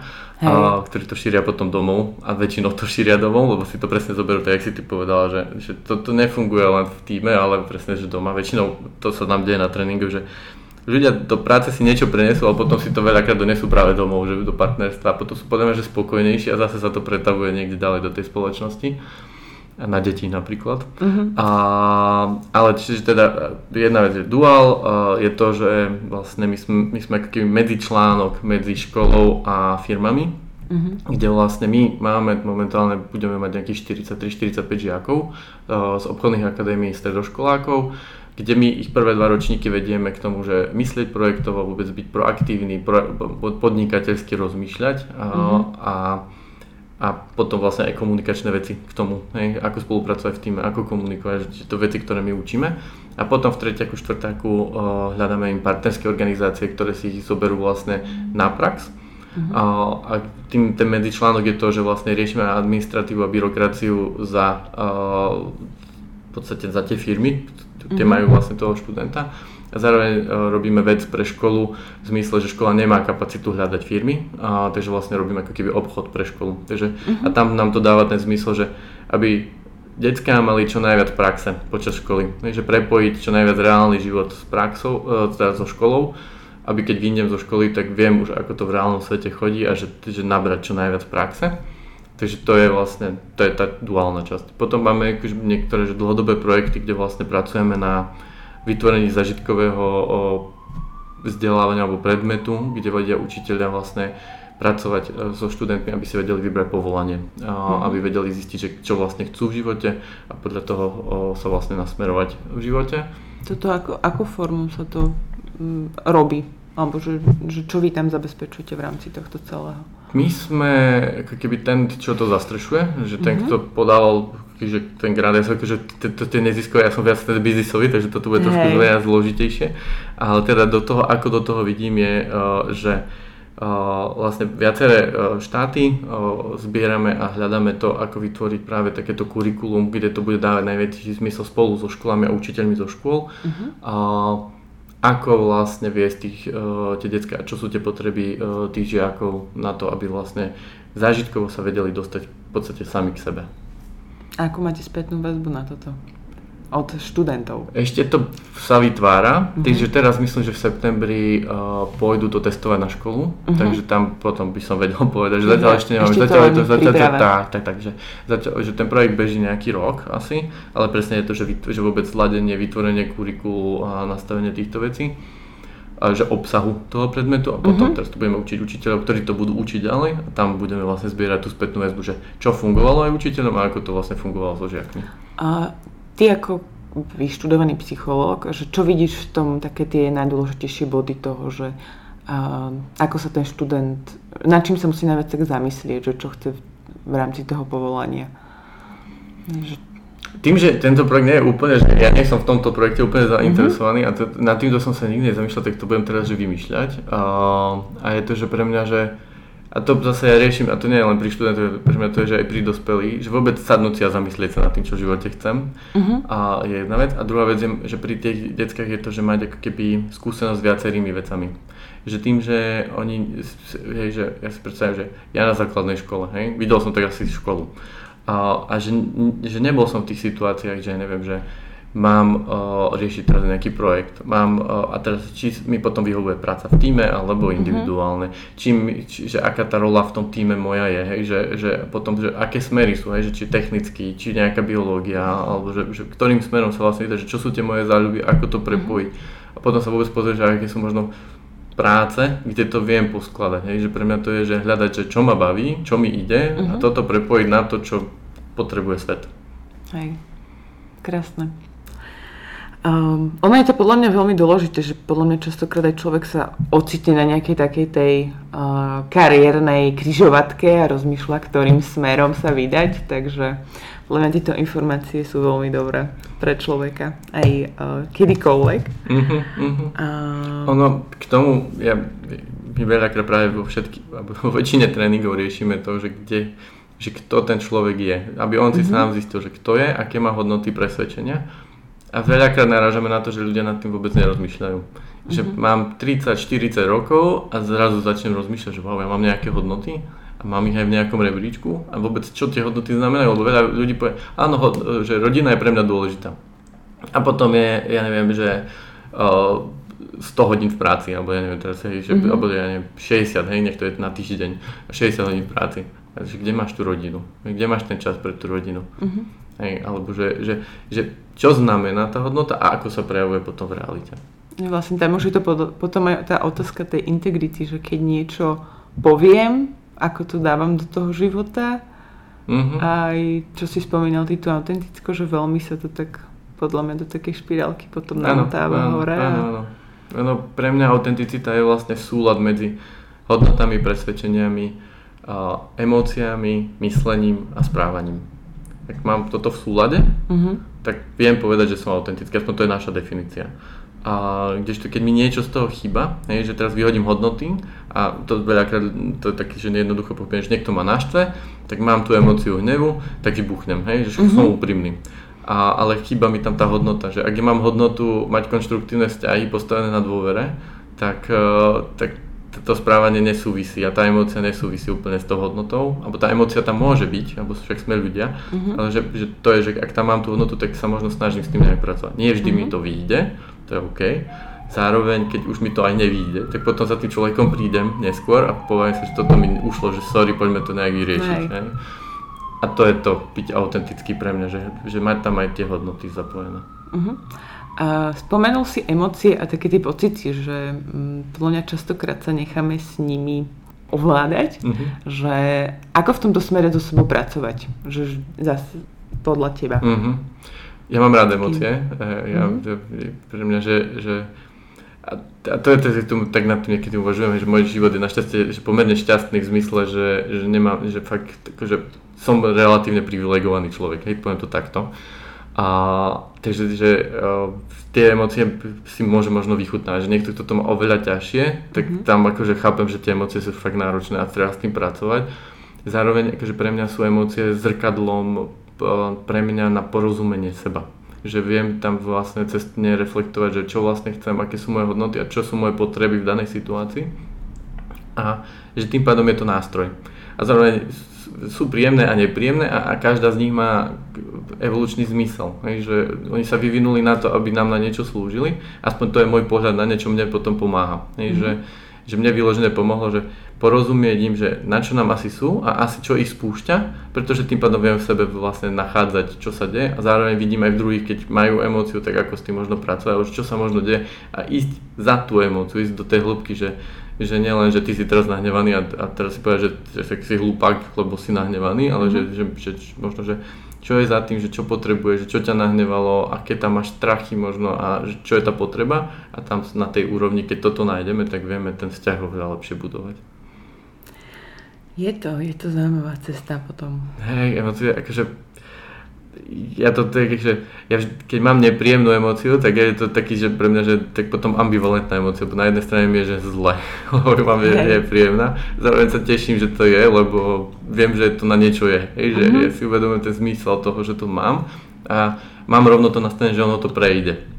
a, ktorí to šíria potom domov a väčšinou to šíria domov, lebo si to presne zoberú, tak jak si ty povedala, že, že to, to nefunguje len v týme, ale presne, že doma. Väčšinou to sa nám deje na tréningu, že ľudia do práce si niečo prenesú, ale potom si to veľakrát donesú práve domov, že do partnerstva a potom sú podľa že spokojnejší a zase sa to pretavuje niekde ďalej do tej spoločnosti na deti napríklad. Uh-huh. A, ale čiže teda jedna vec je dual, je to, že vlastne my sme, my sme aký medzičlánok medzi školou a firmami, uh-huh. kde vlastne my máme momentálne, budeme mať nejakých 43-45 žiakov z obchodných akadémií stredoškolákov, kde my ich prvé dva ročníky vedieme k tomu, že myslieť projektovo, vôbec byť proaktívny, pro, podnikateľsky rozmýšľať uh-huh. a, a potom vlastne aj komunikačné veci k tomu, hej, ako spolupracovať v týme, ako komunikovať, že to veci, ktoré my učíme. A potom v tretiaku, štvrtáku uh, hľadáme im partnerské organizácie, ktoré si ich zoberú vlastne na prax. Uh-huh. A, a tým, ten medzičlánok je to, že vlastne riešime administratívu a byrokraciu za, uh, v podstate za tie firmy, tie uh-huh. majú vlastne toho študenta a zároveň e, robíme vec pre školu v zmysle, že škola nemá kapacitu hľadať firmy, a, takže vlastne robíme ako keby obchod pre školu. Takže, uh-huh. A tam nám to dáva ten zmysel, že aby detská mali čo najviac praxe počas školy. Takže prepojiť čo najviac reálny život s praxou, e, teda so školou, aby keď vyjdem zo školy, tak viem už ako to v reálnom svete chodí a že, že nabrať čo najviac praxe. Takže to je vlastne, to je tá duálna časť. Potom máme akože niektoré že dlhodobé projekty, kde vlastne pracujeme na vytvorení zažitkového vzdelávania alebo predmetu, kde vedia učiteľia vlastne pracovať e, so študentmi, aby si vedeli vybrať povolanie, mm. aby vedeli zistiť, čo vlastne chcú v živote a podľa toho sa vlastne nasmerovať v živote. Toto ako, ako formou sa to mm, robí? Alebo že, že čo vy tam zabezpečujete v rámci tohto celého? My sme keby ten, čo to zastrešuje, že ten, mm-hmm. kto podal že ten som akože tie neziskové, ja som viac ten biznisový, takže toto bude trošku zle a zložitejšie. Ale teda do toho, ako do toho vidím je, uh, že uh, vlastne viaceré uh, štáty zbierame a hľadáme to, ako vytvoriť práve takéto kurikulum, kde to bude dávať najväčší zmysel spolu so školami a učiteľmi zo škôl. Uh-huh. Ako vlastne viesť tých, tie detská, čo sú tie potreby tých žiakov na to, aby vlastne zážitkovo sa vedeli dostať v podstate sami k sebe. Ako máte spätnú väzbu na toto? Od študentov? Ešte to sa vytvára, uh-huh. takže teraz myslím, že v septembri uh, pôjdu to testovať na školu, uh-huh. takže tam potom by som vedel povedať, že zatiaľ ešte nemám. Ešte zatiaľ, to, zatiaľ, zatiaľ, tak, tak, tak, že, zatiaľ, že ten projekt beží nejaký rok asi, ale presne je to, že, že vôbec zladenie, vytvorenie kurikulu a nastavenie týchto vecí že obsahu toho predmetu a potom uh-huh. teraz to budeme učiť učiteľov, ktorí to budú učiť ďalej a tam budeme vlastne zbierať tú spätnú väzbu, že čo fungovalo aj učiteľom a ako to vlastne fungovalo so žiakmi. A ty ako vyštudovaný psychológ, že čo vidíš v tom také tie najdôležitejšie body toho, že a, ako sa ten študent, nad čím sa musí najviac tak zamyslieť, že čo chce v, v rámci toho povolania. Že tým, že tento projekt nie je úplne, že ja nie som v tomto projekte úplne zainteresovaný mm-hmm. a to, nad týmto som sa nikdy nezamýšľal, tak to budem teraz že vymýšľať. A, a je to, že pre mňa, že a to zase ja riešim, a to nie je len pri študentoch, pre mňa to je, že aj pri dospelých, že vôbec sadnúť si a zamyslieť sa nad tým, čo v živote chcem. Uh-huh. A je jedna vec. A druhá vec je, že pri tých deckách je to, že mať ako keby skúsenosť s viacerými vecami. Že tým, že oni, hej, že ja si predstavím, že ja na základnej škole, hej, videl som tak asi školu. A, a že, že nebol som v tých situáciách, že neviem, že mám uh, riešiť teraz nejaký projekt, mám, uh, a teraz či mi potom vyhovuje práca v týme alebo mhm. individuálne, mm-hmm. či, či, že aká tá rola v tom týme moja je, hej, že, že potom, že aké smery sú, hej, že či technický, či nejaká biológia, alebo že, že ktorým smerom sa vlastne že čo sú tie moje záľuby, ako to prepojiť. A potom sa vôbec pozrieť, že aké sú možno práce, kde to viem poskladať. Hej? Že pre mňa to je, že hľadať, že čo ma baví, čo mi ide uh-huh. a mhm. toto prepojiť na to, čo potrebuje svet. Hej, krásne. Um, ono je to podľa mňa veľmi dôležité, že podľa mňa častokrát aj človek sa ocitne na nejakej takej tej uh, kariérnej kryžovatke a rozmýšľa, ktorým smerom sa vydať, takže podľa mňa tieto informácie sú veľmi dobré pre človeka, aj uh, kedykoľvek. Uh-huh, uh-huh. Uh... Ono k tomu, ja, my veľakrát práve vo, všetky, vo väčšine tréningov riešime to, že kde, že kto ten človek je, aby on si uh-huh. sám zistil, že kto je, aké má hodnoty presvedčenia a veľakrát narážame na to, že ľudia nad tým vôbec nerozmýšľajú. Že mm-hmm. mám 30-40 rokov a zrazu začnem rozmýšľať, že wow, ja mám nejaké hodnoty a mám ich aj v nejakom rebríčku a vôbec čo tie hodnoty znamenajú, lebo veľa ľudí povie, áno, že rodina je pre mňa dôležitá. A potom je, ja neviem, že uh, 100 hodín v práci, alebo ja neviem teraz, hej, že, mm-hmm. alebo ja neviem, 60, hej, nech to je na týždeň, 60 hodín v práci. Takže kde máš tú rodinu? Kde máš ten čas pre tú rodinu? Mm-hmm. Hej, alebo že, že, že čo znamená tá hodnota a ako sa prejavuje potom v realite. Vlastne tam už je to potom aj tá otázka tej integrity, že keď niečo poviem, ako to dávam do toho života, mm-hmm. aj čo si spomínal, ty tú autenticko, že veľmi sa to tak podľa mňa do takej špirálky potom namotáva hore. Áno, áno. áno, pre mňa autenticita je vlastne súlad medzi hodnotami, presvedčeniami, emóciami, myslením a správaním. Ak mám toto v súlade, uh-huh. tak viem povedať, že som autentický, aspoň to je naša definícia. A kdežto keď mi niečo z toho chýba, hej, že teraz vyhodím hodnoty a to veľakrát to je také, že jednoducho poviem, že niekto ma naštve, tak mám tú emóciu hnevu, tak vybuchnem, hej, že uh-huh. som úprimný. A, ale chýba mi tam tá hodnota, že ak ja mám hodnotu mať konštruktívne vzťahy postavené na dôvere, tak, uh, tak to správanie nesúvisí a tá emócia nesúvisí úplne s tou hodnotou, alebo tá emócia tam môže byť, alebo však sme ľudia, uh-huh. ale že, že to je, že ak tam mám tú hodnotu, tak sa možno snažím s tým nejak pracovať. Nie vždy uh-huh. mi mhm. to vyjde, to je OK. Zároveň, keď už mi to aj nevyjde, tak potom za tým človekom prídem neskôr a poviem sa, že toto mi ušlo, že sorry, poďme to nejak vyriešiť. Hej. A to je to byť autentický pre mňa, že, že mať tam aj tie hodnoty zapojené. Uh-huh. A spomenul si emócie a také tie pocity, že mm, podľa mňa častokrát sa necháme s nimi ovládať, uh-huh. že ako v tomto smere so sebou pracovať, že zase podľa teba. Uh-huh. Ja mám rád emócie, e, ja, uh-huh. pre mňa, že, že a to je to, tu tak nad tým niekedy uvažujem, že môj život je našťastie že pomerne šťastný v zmysle, že, že nemám, že fakt, že som relatívne privilegovaný človek, hej, poviem to takto. A takže že, uh, tie emócie si môže možno vychutnať, že niekto, kto to má oveľa ťažšie, tak mm-hmm. tam akože chápem, že tie emócie sú fakt náročné a treba s tým pracovať. Zároveň akože pre mňa sú emócie zrkadlom uh, pre mňa na porozumenie seba. Že viem tam vlastne cestne reflektovať, že čo vlastne chcem, aké sú moje hodnoty a čo sú moje potreby v danej situácii. A že tým pádom je to nástroj. A zároveň sú príjemné a nepríjemné a, a každá z nich má evolučný zmysel. Hej, že oni sa vyvinuli na to, aby nám na niečo slúžili. Aspoň to je môj pohľad na niečo, mne potom pomáha. Hej, mm-hmm. že, že mne vyložené pomohlo, že porozumieť im, že na čo nám asi sú a asi čo ich spúšťa, pretože tým pádom viem v sebe vlastne nachádzať, čo sa deje a zároveň vidím aj v druhých, keď majú emóciu, tak ako s tým možno pracovať, čo sa možno deje a ísť za tú emóciu, ísť do tej hĺbky, že že nielen, že ty si teraz nahnevaný a, a teraz si povedať, že, že si hlúpak, lebo si nahnevaný, ale mm-hmm. že, že, že možno, že čo je za tým, že čo potrebuješ, že čo ťa nahnevalo, aké tam máš strachy možno a čo je tá potreba a tam na tej úrovni, keď toto nájdeme, tak vieme ten vzťah oveľa lepšie budovať. Je to, je to zaujímavá cesta potom. Hej, emócie, akože ja to tak, že ja keď mám nepríjemnú emóciu, tak je to taký, že pre mňa, že tak potom ambivalentná emócia, bo na jednej strane mi je, že zle, lebo mám je, je príjemná, zároveň sa teším, že to je, lebo viem, že to na niečo je, hej, že uh-huh. ja si uvedomujem ten zmysel toho, že to mám a mám rovno to nastavené, že ono to prejde.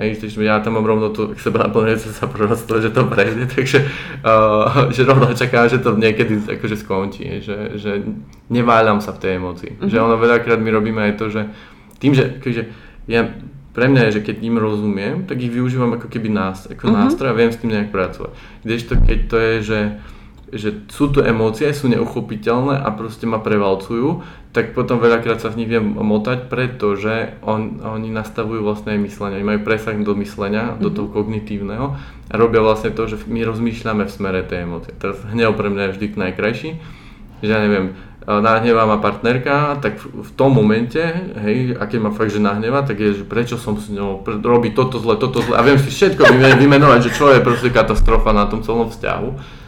Hej, čiže ja tam mám rovno tu seba naplňujúce sa proroctvo, že to prejde, takže uh, že rovno čakám, že to niekedy akože skončí, že, že neváľam sa v tej emócii. Mm-hmm. Že ono veľakrát my robíme aj to, že tým, že akože ja, pre mňa je, že keď im rozumiem, tak ich využívam ako keby nás, ako mm-hmm. nástroj a viem s tým nejak pracovať. Kdežto keď to je, že že sú tu emócie, sú neuchopiteľné a proste ma prevalcujú, tak potom veľakrát sa z nich viem motať, pretože on, oni nastavujú vlastné myslenie. Oni majú presah do myslenia, mm-hmm. do mhm. toho kognitívneho a robia vlastne to, že my rozmýšľame v smere tej emócie. Teraz hnev pre mňa je vždy najkrajší, že ja neviem, nahnevá ma partnerka, tak v tom momente, hej, a keď ma fakt, že nahnevá, tak je, že prečo som s ňou, robí toto zle, toto zle a viem si všetko vymenovať, že čo je proste katastrofa na tom celom vzťahu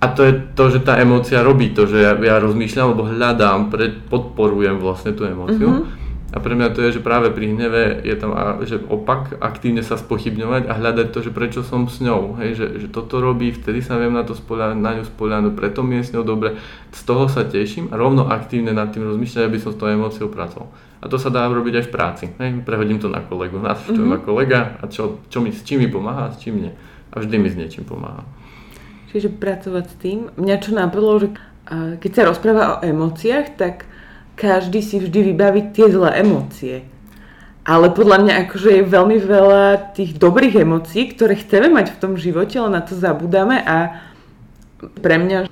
a to je to, že tá emócia robí to, že ja, ja rozmýšľam alebo hľadám, pre, podporujem vlastne tú emóciu. Mm-hmm. A pre mňa to je, že práve pri hneve je tam že opak, aktívne sa spochybňovať a hľadať to, že prečo som s ňou. Hej, že, že toto robí, vtedy sa viem na, to spoľa, na ňu spoľahnúť, preto mi je s ňou dobre. Z toho sa teším a rovno aktívne nad tým rozmýšľať, aby som s tou emóciou pracoval. A to sa dá robiť aj v práci. Hej, prehodím to na kolegu. Čo mm-hmm. má kolega a čo, čo mi, s čím mi pomáha a s čím nie. A vždy mi s niečím pomáha. Čiže pracovať s tým. Mňa čo napadlo, že keď sa rozpráva o emóciách, tak každý si vždy vybaví tie zlé emócie. Ale podľa mňa akože je veľmi veľa tých dobrých emócií, ktoré chceme mať v tom živote, ale na to zabudáme a pre mňa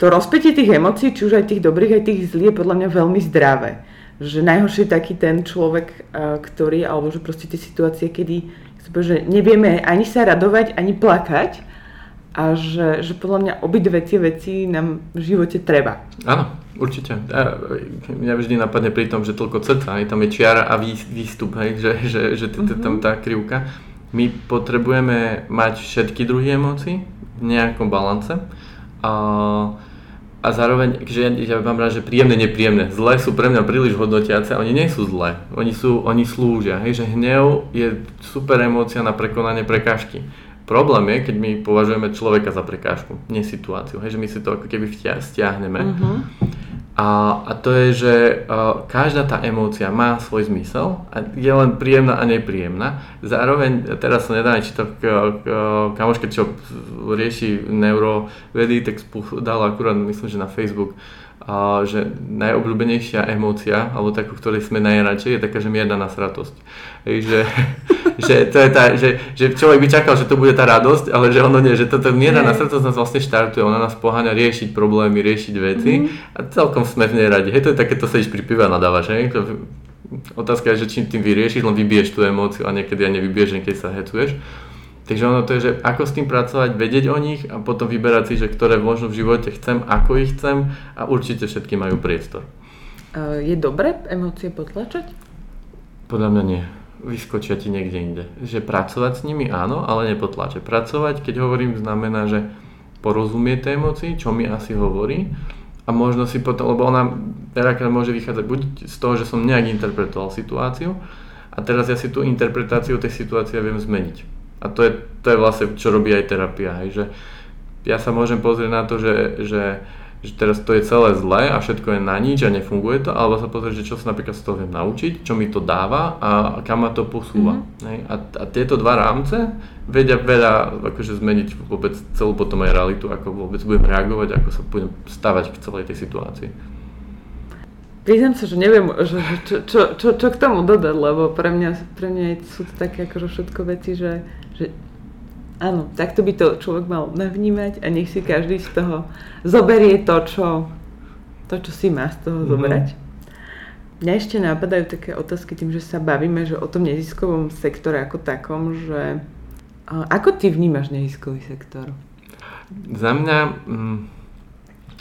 to rozpätie tých emócií, či už aj tých dobrých, aj tých zlých, je podľa mňa veľmi zdravé. Že najhoršie je taký ten človek, ktorý, alebo že proste tie situácie, kedy že nevieme ani sa radovať, ani plakať, a že, že podľa mňa obidve tie veci nám v živote treba. Áno, určite. A mňa vždy napadne pri tom, že toľko cca, aj tam je čiara a výstup, hej, že, že, že tam mhm. tá krivka. My potrebujeme mať všetky druhy emócií v nejakom balance. A a zároveň, že ja, ja mám rád, že príjemné, nepríjemné. Zlé sú pre mňa príliš hodnotiace, oni nie sú zlé. Oni, sú, oni slúžia. Hej, že hnev je super emócia na prekonanie prekážky. Problém je, keď my považujeme človeka za prekážku, nie situáciu. Hej, že my si to ako keby stiahneme. Uh-huh. A, a to je, že uh, každá tá emócia má svoj zmysel a je len príjemná a nepríjemná. Zároveň, teraz sa nedá či to kamoške, čo rieši neurovedy, tak dala akurát, myslím, že na Facebook, a že najobľúbenejšia emócia, alebo takú, ktorej sme najradšej, je taká, že mierna nasratosť. Hej, že, že, to je tá, že, že človek by čakal, že to bude tá radosť, ale že ono nie, že toto mierna nasratosť nás vlastne štartuje, ona nás poháňa riešiť problémy, riešiť veci mm-hmm. a celkom sme v nej radi. Hej, to je také, to sedíš pri pive a nadávaš, hej? To, otázka je, že čím tým vyriešiš, len vybiješ tú emóciu a niekedy aj nevybiješ, keď sa hecuješ. Takže ono to je, že ako s tým pracovať, vedieť o nich a potom vyberať si, že ktoré možno v živote chcem, ako ich chcem a určite všetky majú priestor. Je dobré emócie potlačať? Podľa mňa nie. Vyskočia ti niekde inde. Že pracovať s nimi áno, ale nepotlačať. Pracovať, keď hovorím, znamená, že porozumie tej emócii, čo mi asi hovorí a možno si potom, lebo ona veľakrát môže vychádzať buď z toho, že som nejak interpretoval situáciu a teraz ja si tú interpretáciu tej situácie viem zmeniť a to je, to je vlastne, čo robí aj terapia. Hej, že ja sa môžem pozrieť na to, že, že, že teraz to je celé zlé a všetko je na nič a nefunguje to, alebo sa pozrieť, že čo sa napríklad z toho viem naučiť, čo mi to dáva a kam ma to posúva. Mm-hmm. Hej, a, a tieto dva rámce vedia veľa akože zmeniť vôbec celú potom aj realitu, ako vôbec budem reagovať, ako sa budem stavať k celej tej situácii. Priznám sa, že neviem, že, čo, čo, čo, čo k tomu dodať, lebo pre mňa, pre mňa sú to také akože všetko veci, že že áno, takto by to človek mal navnímať a nech si každý z toho zoberie to, čo, to, čo si má z toho mm-hmm. zobrať. Mňa ešte napadajú také otázky tým, že sa bavíme že o tom neziskovom sektore ako takom, že ako ty vnímaš neziskový sektor? Za mňa, mm,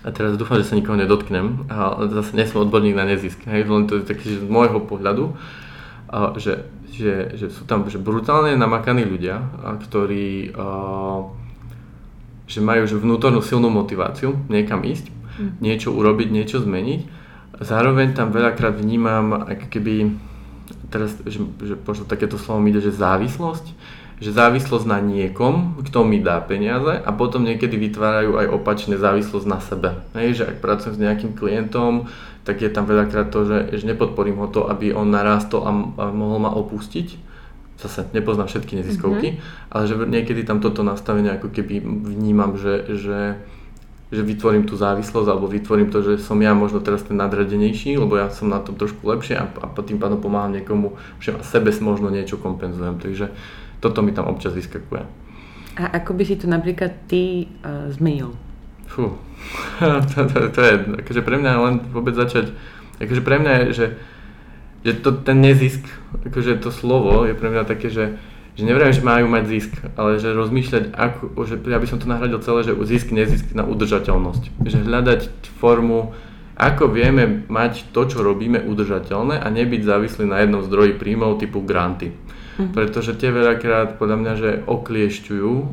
a teraz dúfam, že sa nikoho nedotknem, ale zase nie som odborník na nezisk, hej, len to je taký, z môjho pohľadu, že že, že sú tam že brutálne namakaní ľudia, a ktorí a, že majú že vnútornú silnú motiváciu niekam ísť, mm. niečo urobiť, niečo zmeniť. Zároveň tam veľakrát vnímam, ako keby, teraz, že, že možno takéto slovo mi ide, že závislosť, že závislosť na niekom, kto mi dá peniaze a potom niekedy vytvárajú aj opačne závislosť na sebe. Hej, že ak pracujem s nejakým klientom, tak je tam veľakrát to, že, že nepodporím ho to, aby on narástol a, a mohol ma opustiť. Zase nepoznám všetky neziskovky, mm-hmm. ale že niekedy tam toto nastavenie ako keby vnímam, že, že, že vytvorím tú závislosť alebo vytvorím to, že som ja možno teraz ten nadradenejší, lebo ja som na tom trošku lepšie a, a tým pádom pomáham niekomu, že sebe možno niečo kompenzujem. Takže toto mi tam občas vyskakuje. A ako by si to napríklad ty uh, zmenil? Fú, to, to, to je, akože pre mňa len vôbec začať, akože pre mňa je, že, že to, ten nezisk, akože to slovo je pre mňa také, že, že neviem, že majú mať zisk, ale že rozmýšľať, ako, že ja by som to nahradil celé, že zisk, nezisk na udržateľnosť. Že hľadať formu, ako vieme mať to, čo robíme, udržateľné a nebyť závislí na jednom zdroji príjmov typu granty. Mm-hmm. Pretože tie veľakrát podľa mňa, že okliešťujú o,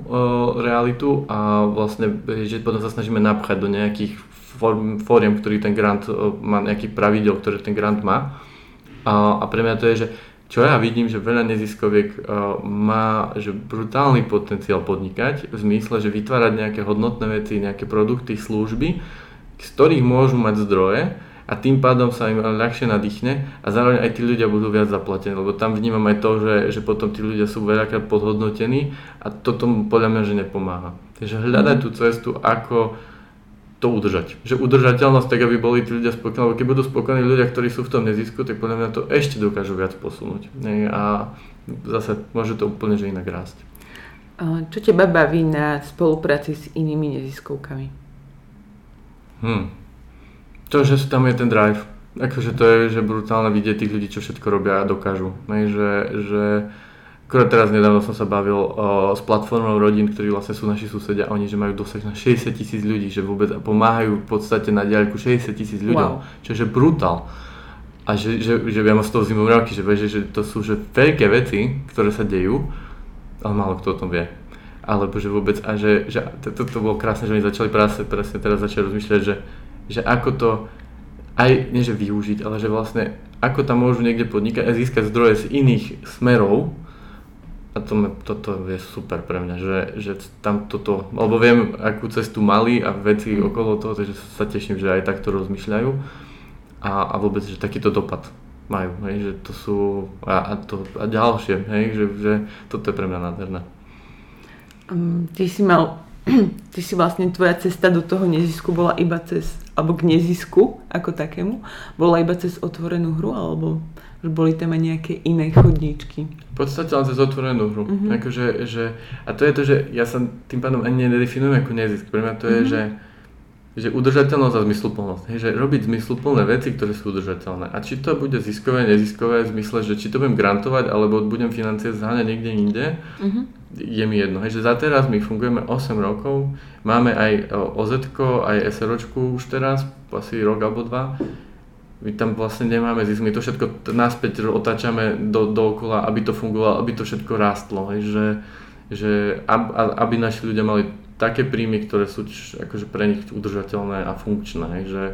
realitu a vlastne, že potom sa snažíme napchať do nejakých form, fóriem, ktorý ten grant o, má, nejakých pravidel, ktoré ten grant má. A, a pre mňa to je, že čo ja vidím, že veľa neziskoviek uh, má že brutálny potenciál podnikať v zmysle, že vytvárať nejaké hodnotné veci, nejaké produkty, služby, z ktorých môžu mať zdroje a tým pádom sa im ľahšie nadýchne a zároveň aj tí ľudia budú viac zaplatení, lebo tam vnímam aj to, že, že potom tí ľudia sú veľakrát podhodnotení a toto podľa mňa, že nepomáha. Takže hľadať tú cestu, ako to udržať. Že udržateľnosť, tak aby boli tí ľudia spokojní, lebo keď budú spokojní ľudia, ktorí sú v tom nezisku, tak podľa mňa to ešte dokážu viac posunúť. A zase môže to úplne že inak rásť. Čo teba baví na spolupráci s inými neziskovkami? Hmm. To, že tam je ten drive. Akože to je že brutálne vidieť tých ľudí, čo všetko robia a dokážu. Ne, že, že Akorát teraz nedávno som sa bavil o, s platformou rodín, ktorí vlastne sú naši susedia oni, že majú dosah na 60 tisíc ľudí, že vôbec pomáhajú v podstate na diaľku 60 tisíc ľuďom, wow. čo je brutál. A že, že, že ja mám z toho zimu mravky, že, že, že to sú že veľké veci, ktoré sa dejú, ale málo kto o tom vie. alebo že vôbec, a že, že to, to, to bolo krásne, že oni začali presne, presne teraz začali rozmýšľať, že, že ako to aj, nie že využiť, ale že vlastne ako tam môžu niekde podnikať a získať zdroje z iných smerov, a to, toto je super pre mňa, že, že tam toto, lebo viem, akú cestu mali a veci mm. okolo toho, takže sa teším, že aj takto rozmýšľajú a, a vôbec, že takýto dopad majú, hej, že to sú a, a, to, a ďalšie, hej, že, že toto je pre mňa nádherné. Um, ty si mal, ty si vlastne tvoja cesta do toho nezisku bola iba cez, alebo k nezisku ako takému, bola iba cez otvorenú hru, alebo že boli tam aj nejaké iné chodníčky. V podstate len cez otvorenú hru. Mm-hmm. Akože, že, a to je to, že ja sa tým pádom ani nedefinujem ako nezisk. Pre mňa to mm-hmm. je, mhm. že že udržateľnosť a zmysluplnosť. Hej, že robiť zmysluplné veci, ktoré sú udržateľné. A či to bude ziskové, neziskové v zmysle, že či to budem grantovať, alebo budem financie zháňať niekde inde, mm-hmm. je mi jedno. Hej, že za teraz my fungujeme 8 rokov, máme aj oz aj SROčku už teraz, asi rok alebo dva my tam vlastne nemáme zisk, my to všetko naspäť otáčame do, dookola, aby to fungovalo, aby to všetko rástlo, hej, že, že aby naši ľudia mali také príjmy, ktoré sú akože pre nich udržateľné a funkčné, že,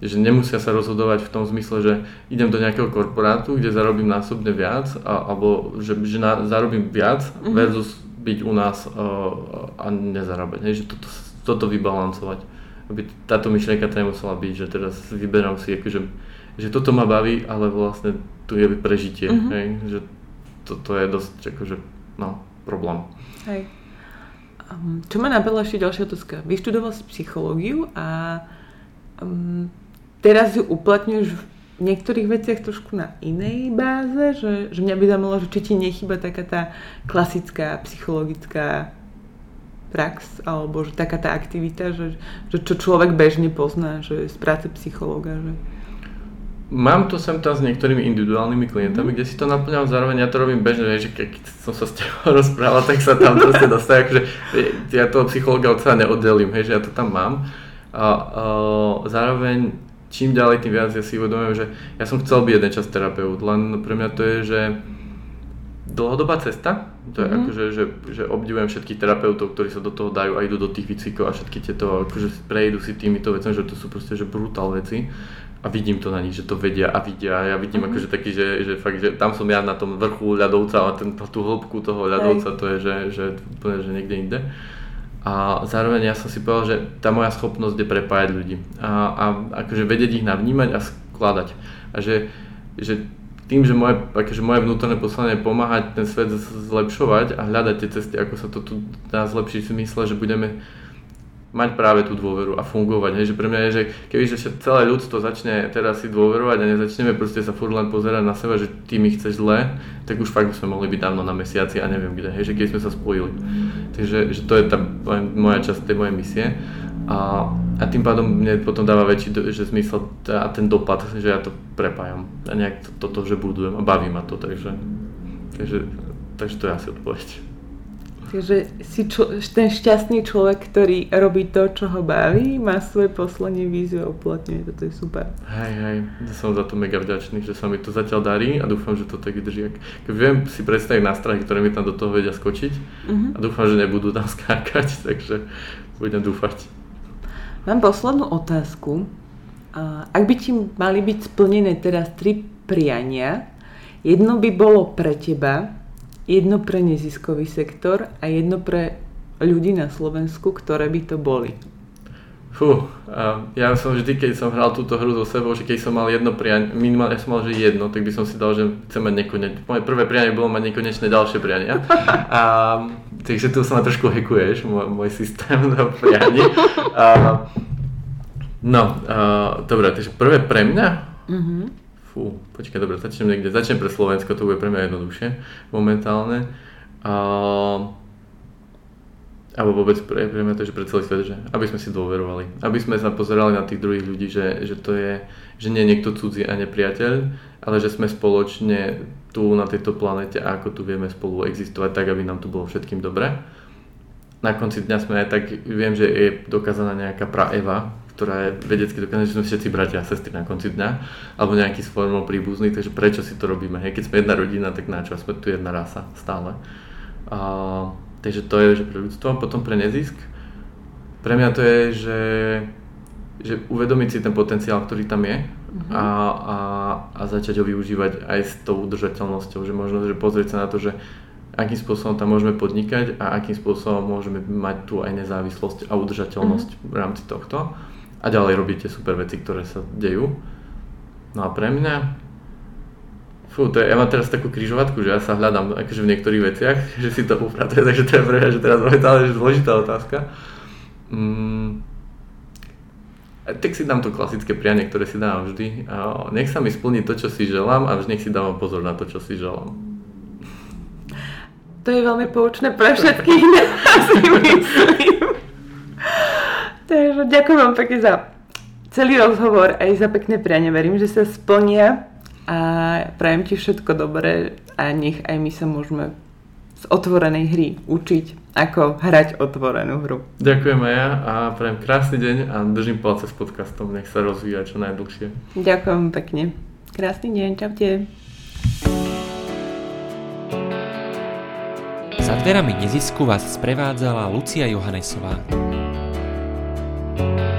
že nemusia sa rozhodovať v tom zmysle, že idem do nejakého korporátu, kde zarobím násobne viac, a, alebo že, že na, zarobím viac mm-hmm. versus byť u nás uh, a nezarábať, hej, že toto, toto vybalancovať aby táto myšlienka tam nemusela byť, že teraz vyberám si, akože, že toto ma baví, ale vlastne tu je prežitie, mm-hmm. hej, že toto je dosť akože, no, problém. Hej. Um, čo ma napadla ešte ďalšia otázka. Vyštudoval si psychológiu a um, teraz ju uplatňuješ v niektorých veciach trošku na inej báze, že, že mňa by zaujímalo, že či ti nechyba taká tá klasická psychologická prax, alebo že taká tá aktivita, že, že čo človek bežne pozná, že z práce psychológa, že... Mám to sem tam s niektorými individuálnymi klientami, mm. kde si to naplňam, zároveň ja to robím bežne, že keď som sa s tebou rozprával, tak sa tam proste dostane, že ja toho psychológa od seba neoddelím, hej, že ja to tam mám. A, a zároveň čím ďalej, tým viac ja si uvedomujem, že ja som chcel byť jeden čas terapeut, len pre mňa to je, že dlhodobá cesta. To je mm-hmm. akože, že, že obdivujem všetkých terapeutov, ktorí sa do toho dajú a idú do tých výcvikov a všetky tieto, akože prejdú si týmito vecami, že to sú proste že brutál veci a vidím to na nich, že to vedia a vidia a ja vidím mm-hmm. akože taký, že, že fakt, že tam som ja na tom vrchu ľadovca a ten, tú hĺbku toho ľadovca Hej. to je, že, že úplne, že niekde inde. A zároveň ja som si povedal, že tá moja schopnosť je prepájať ľudí a, a akože vedieť ich navnímať a skladať. A že, že tým, že moje, akože moje vnútorné poslanie je pomáhať ten svet zlepšovať a hľadať tie cesty, ako sa to tu dá zlepšiť v zmysle, že budeme mať práve tú dôveru a fungovať. Hej, že pre mňa je, že keby že celé ľudstvo začne teraz si dôverovať a nezačneme proste sa furt len pozerať na seba, že ty mi chceš zle, tak už fakt by sme mohli byť dávno na mesiaci a neviem kde, hej, že keď sme sa spojili. Takže že to je tá moja časť tej mojej misie. A, a tým pádom mne potom dáva väčší že zmysel a ten dopad, že ja to prepájam a nejak to, toto, že budujem a baví ma to, takže, takže, takže to je asi odpoveď. Takže si čo, ten šťastný človek, ktorý robí to, čo ho baví, má svoje poslanie, víziu a uplatňuje. Toto je super. Hej, hej, som za to mega vďačný, že sa mi to zatiaľ darí a dúfam, že to tak vydrží. Viem si predstaviť nástrahy, ktoré mi tam do toho vedia skočiť uh-huh. a dúfam, že nebudú tam skákať, takže budem dúfať. Mám poslednú otázku. Ak by ti mali byť splnené teraz tri priania, jedno by bolo pre teba, jedno pre neziskový sektor a jedno pre ľudí na Slovensku, ktoré by to boli. Fú, ja som vždy, keď som hral túto hru so sebou, že keď som mal jedno prianie, minimálne ja som mal, že jedno, tak by som si dal, že chcem mať nekonečné. Moje prvé prianie bolo mať nekonečné ďalšie priania. A, takže tu sa ma trošku hekuješ, môj, môj systém na prianie. A, no, a, dobre, takže prvé pre mňa? Mm-hmm. Fú, počkaj, dobre, začnem niekde. Začnem pre Slovensko, to bude pre mňa jednoduchšie momentálne. A, alebo vôbec pre, pre mňa to, že pre celý svet, že aby sme si dôverovali, aby sme sa pozerali na tých druhých ľudí, že, že to je, že nie je niekto cudzí a nepriateľ, ale že sme spoločne tu na tejto planete a ako tu vieme spolu existovať tak, aby nám tu bolo všetkým dobre. Na konci dňa sme aj tak, viem, že je dokázaná nejaká praeva, ktorá je vedecky dokázaná, že sme všetci bratia a sestry na konci dňa, alebo nejaký s formou príbuzný, takže prečo si to robíme? Hej, keď sme jedna rodina, tak na čo? Sme tu jedna rasa stále. A Takže to je že pre ľudstvo, potom pre nezisk. Pre mňa to je, že, že uvedomiť si ten potenciál, ktorý tam je uh-huh. a, a, a začať ho využívať aj s tou udržateľnosťou, že možno že pozrieť sa na to, že akým spôsobom tam môžeme podnikať a akým spôsobom môžeme mať tu aj nezávislosť a udržateľnosť uh-huh. v rámci tohto a ďalej robíte super veci, ktoré sa dejú. No a pre mňa Fú, to je, ja mám teraz takú križovatku, že ja sa hľadám akože v niektorých veciach, že si to upratuje, takže to je pre mňa, že teraz momentálne že zložitá otázka. Mm, tak si dám to klasické prianie, ktoré si dávam vždy. A nech sa mi splní to, čo si želám a vždy nech si dávam pozor na to, čo si želám. To je veľmi poučné pre všetkých, si myslím. Takže ďakujem vám pekne za celý rozhovor aj za pekné prianie. Verím, že sa splnia a prajem ti všetko dobré a nech aj my sa môžeme z otvorenej hry učiť, ako hrať otvorenú hru. Ďakujem aj ja a prajem krásny deň a držím palce s podcastom, nech sa rozvíja čo najdlhšie. Ďakujem pekne. Krásny deň, čaute. Za dverami nezisku vás sprevádzala Lucia Johanesová. Thank you.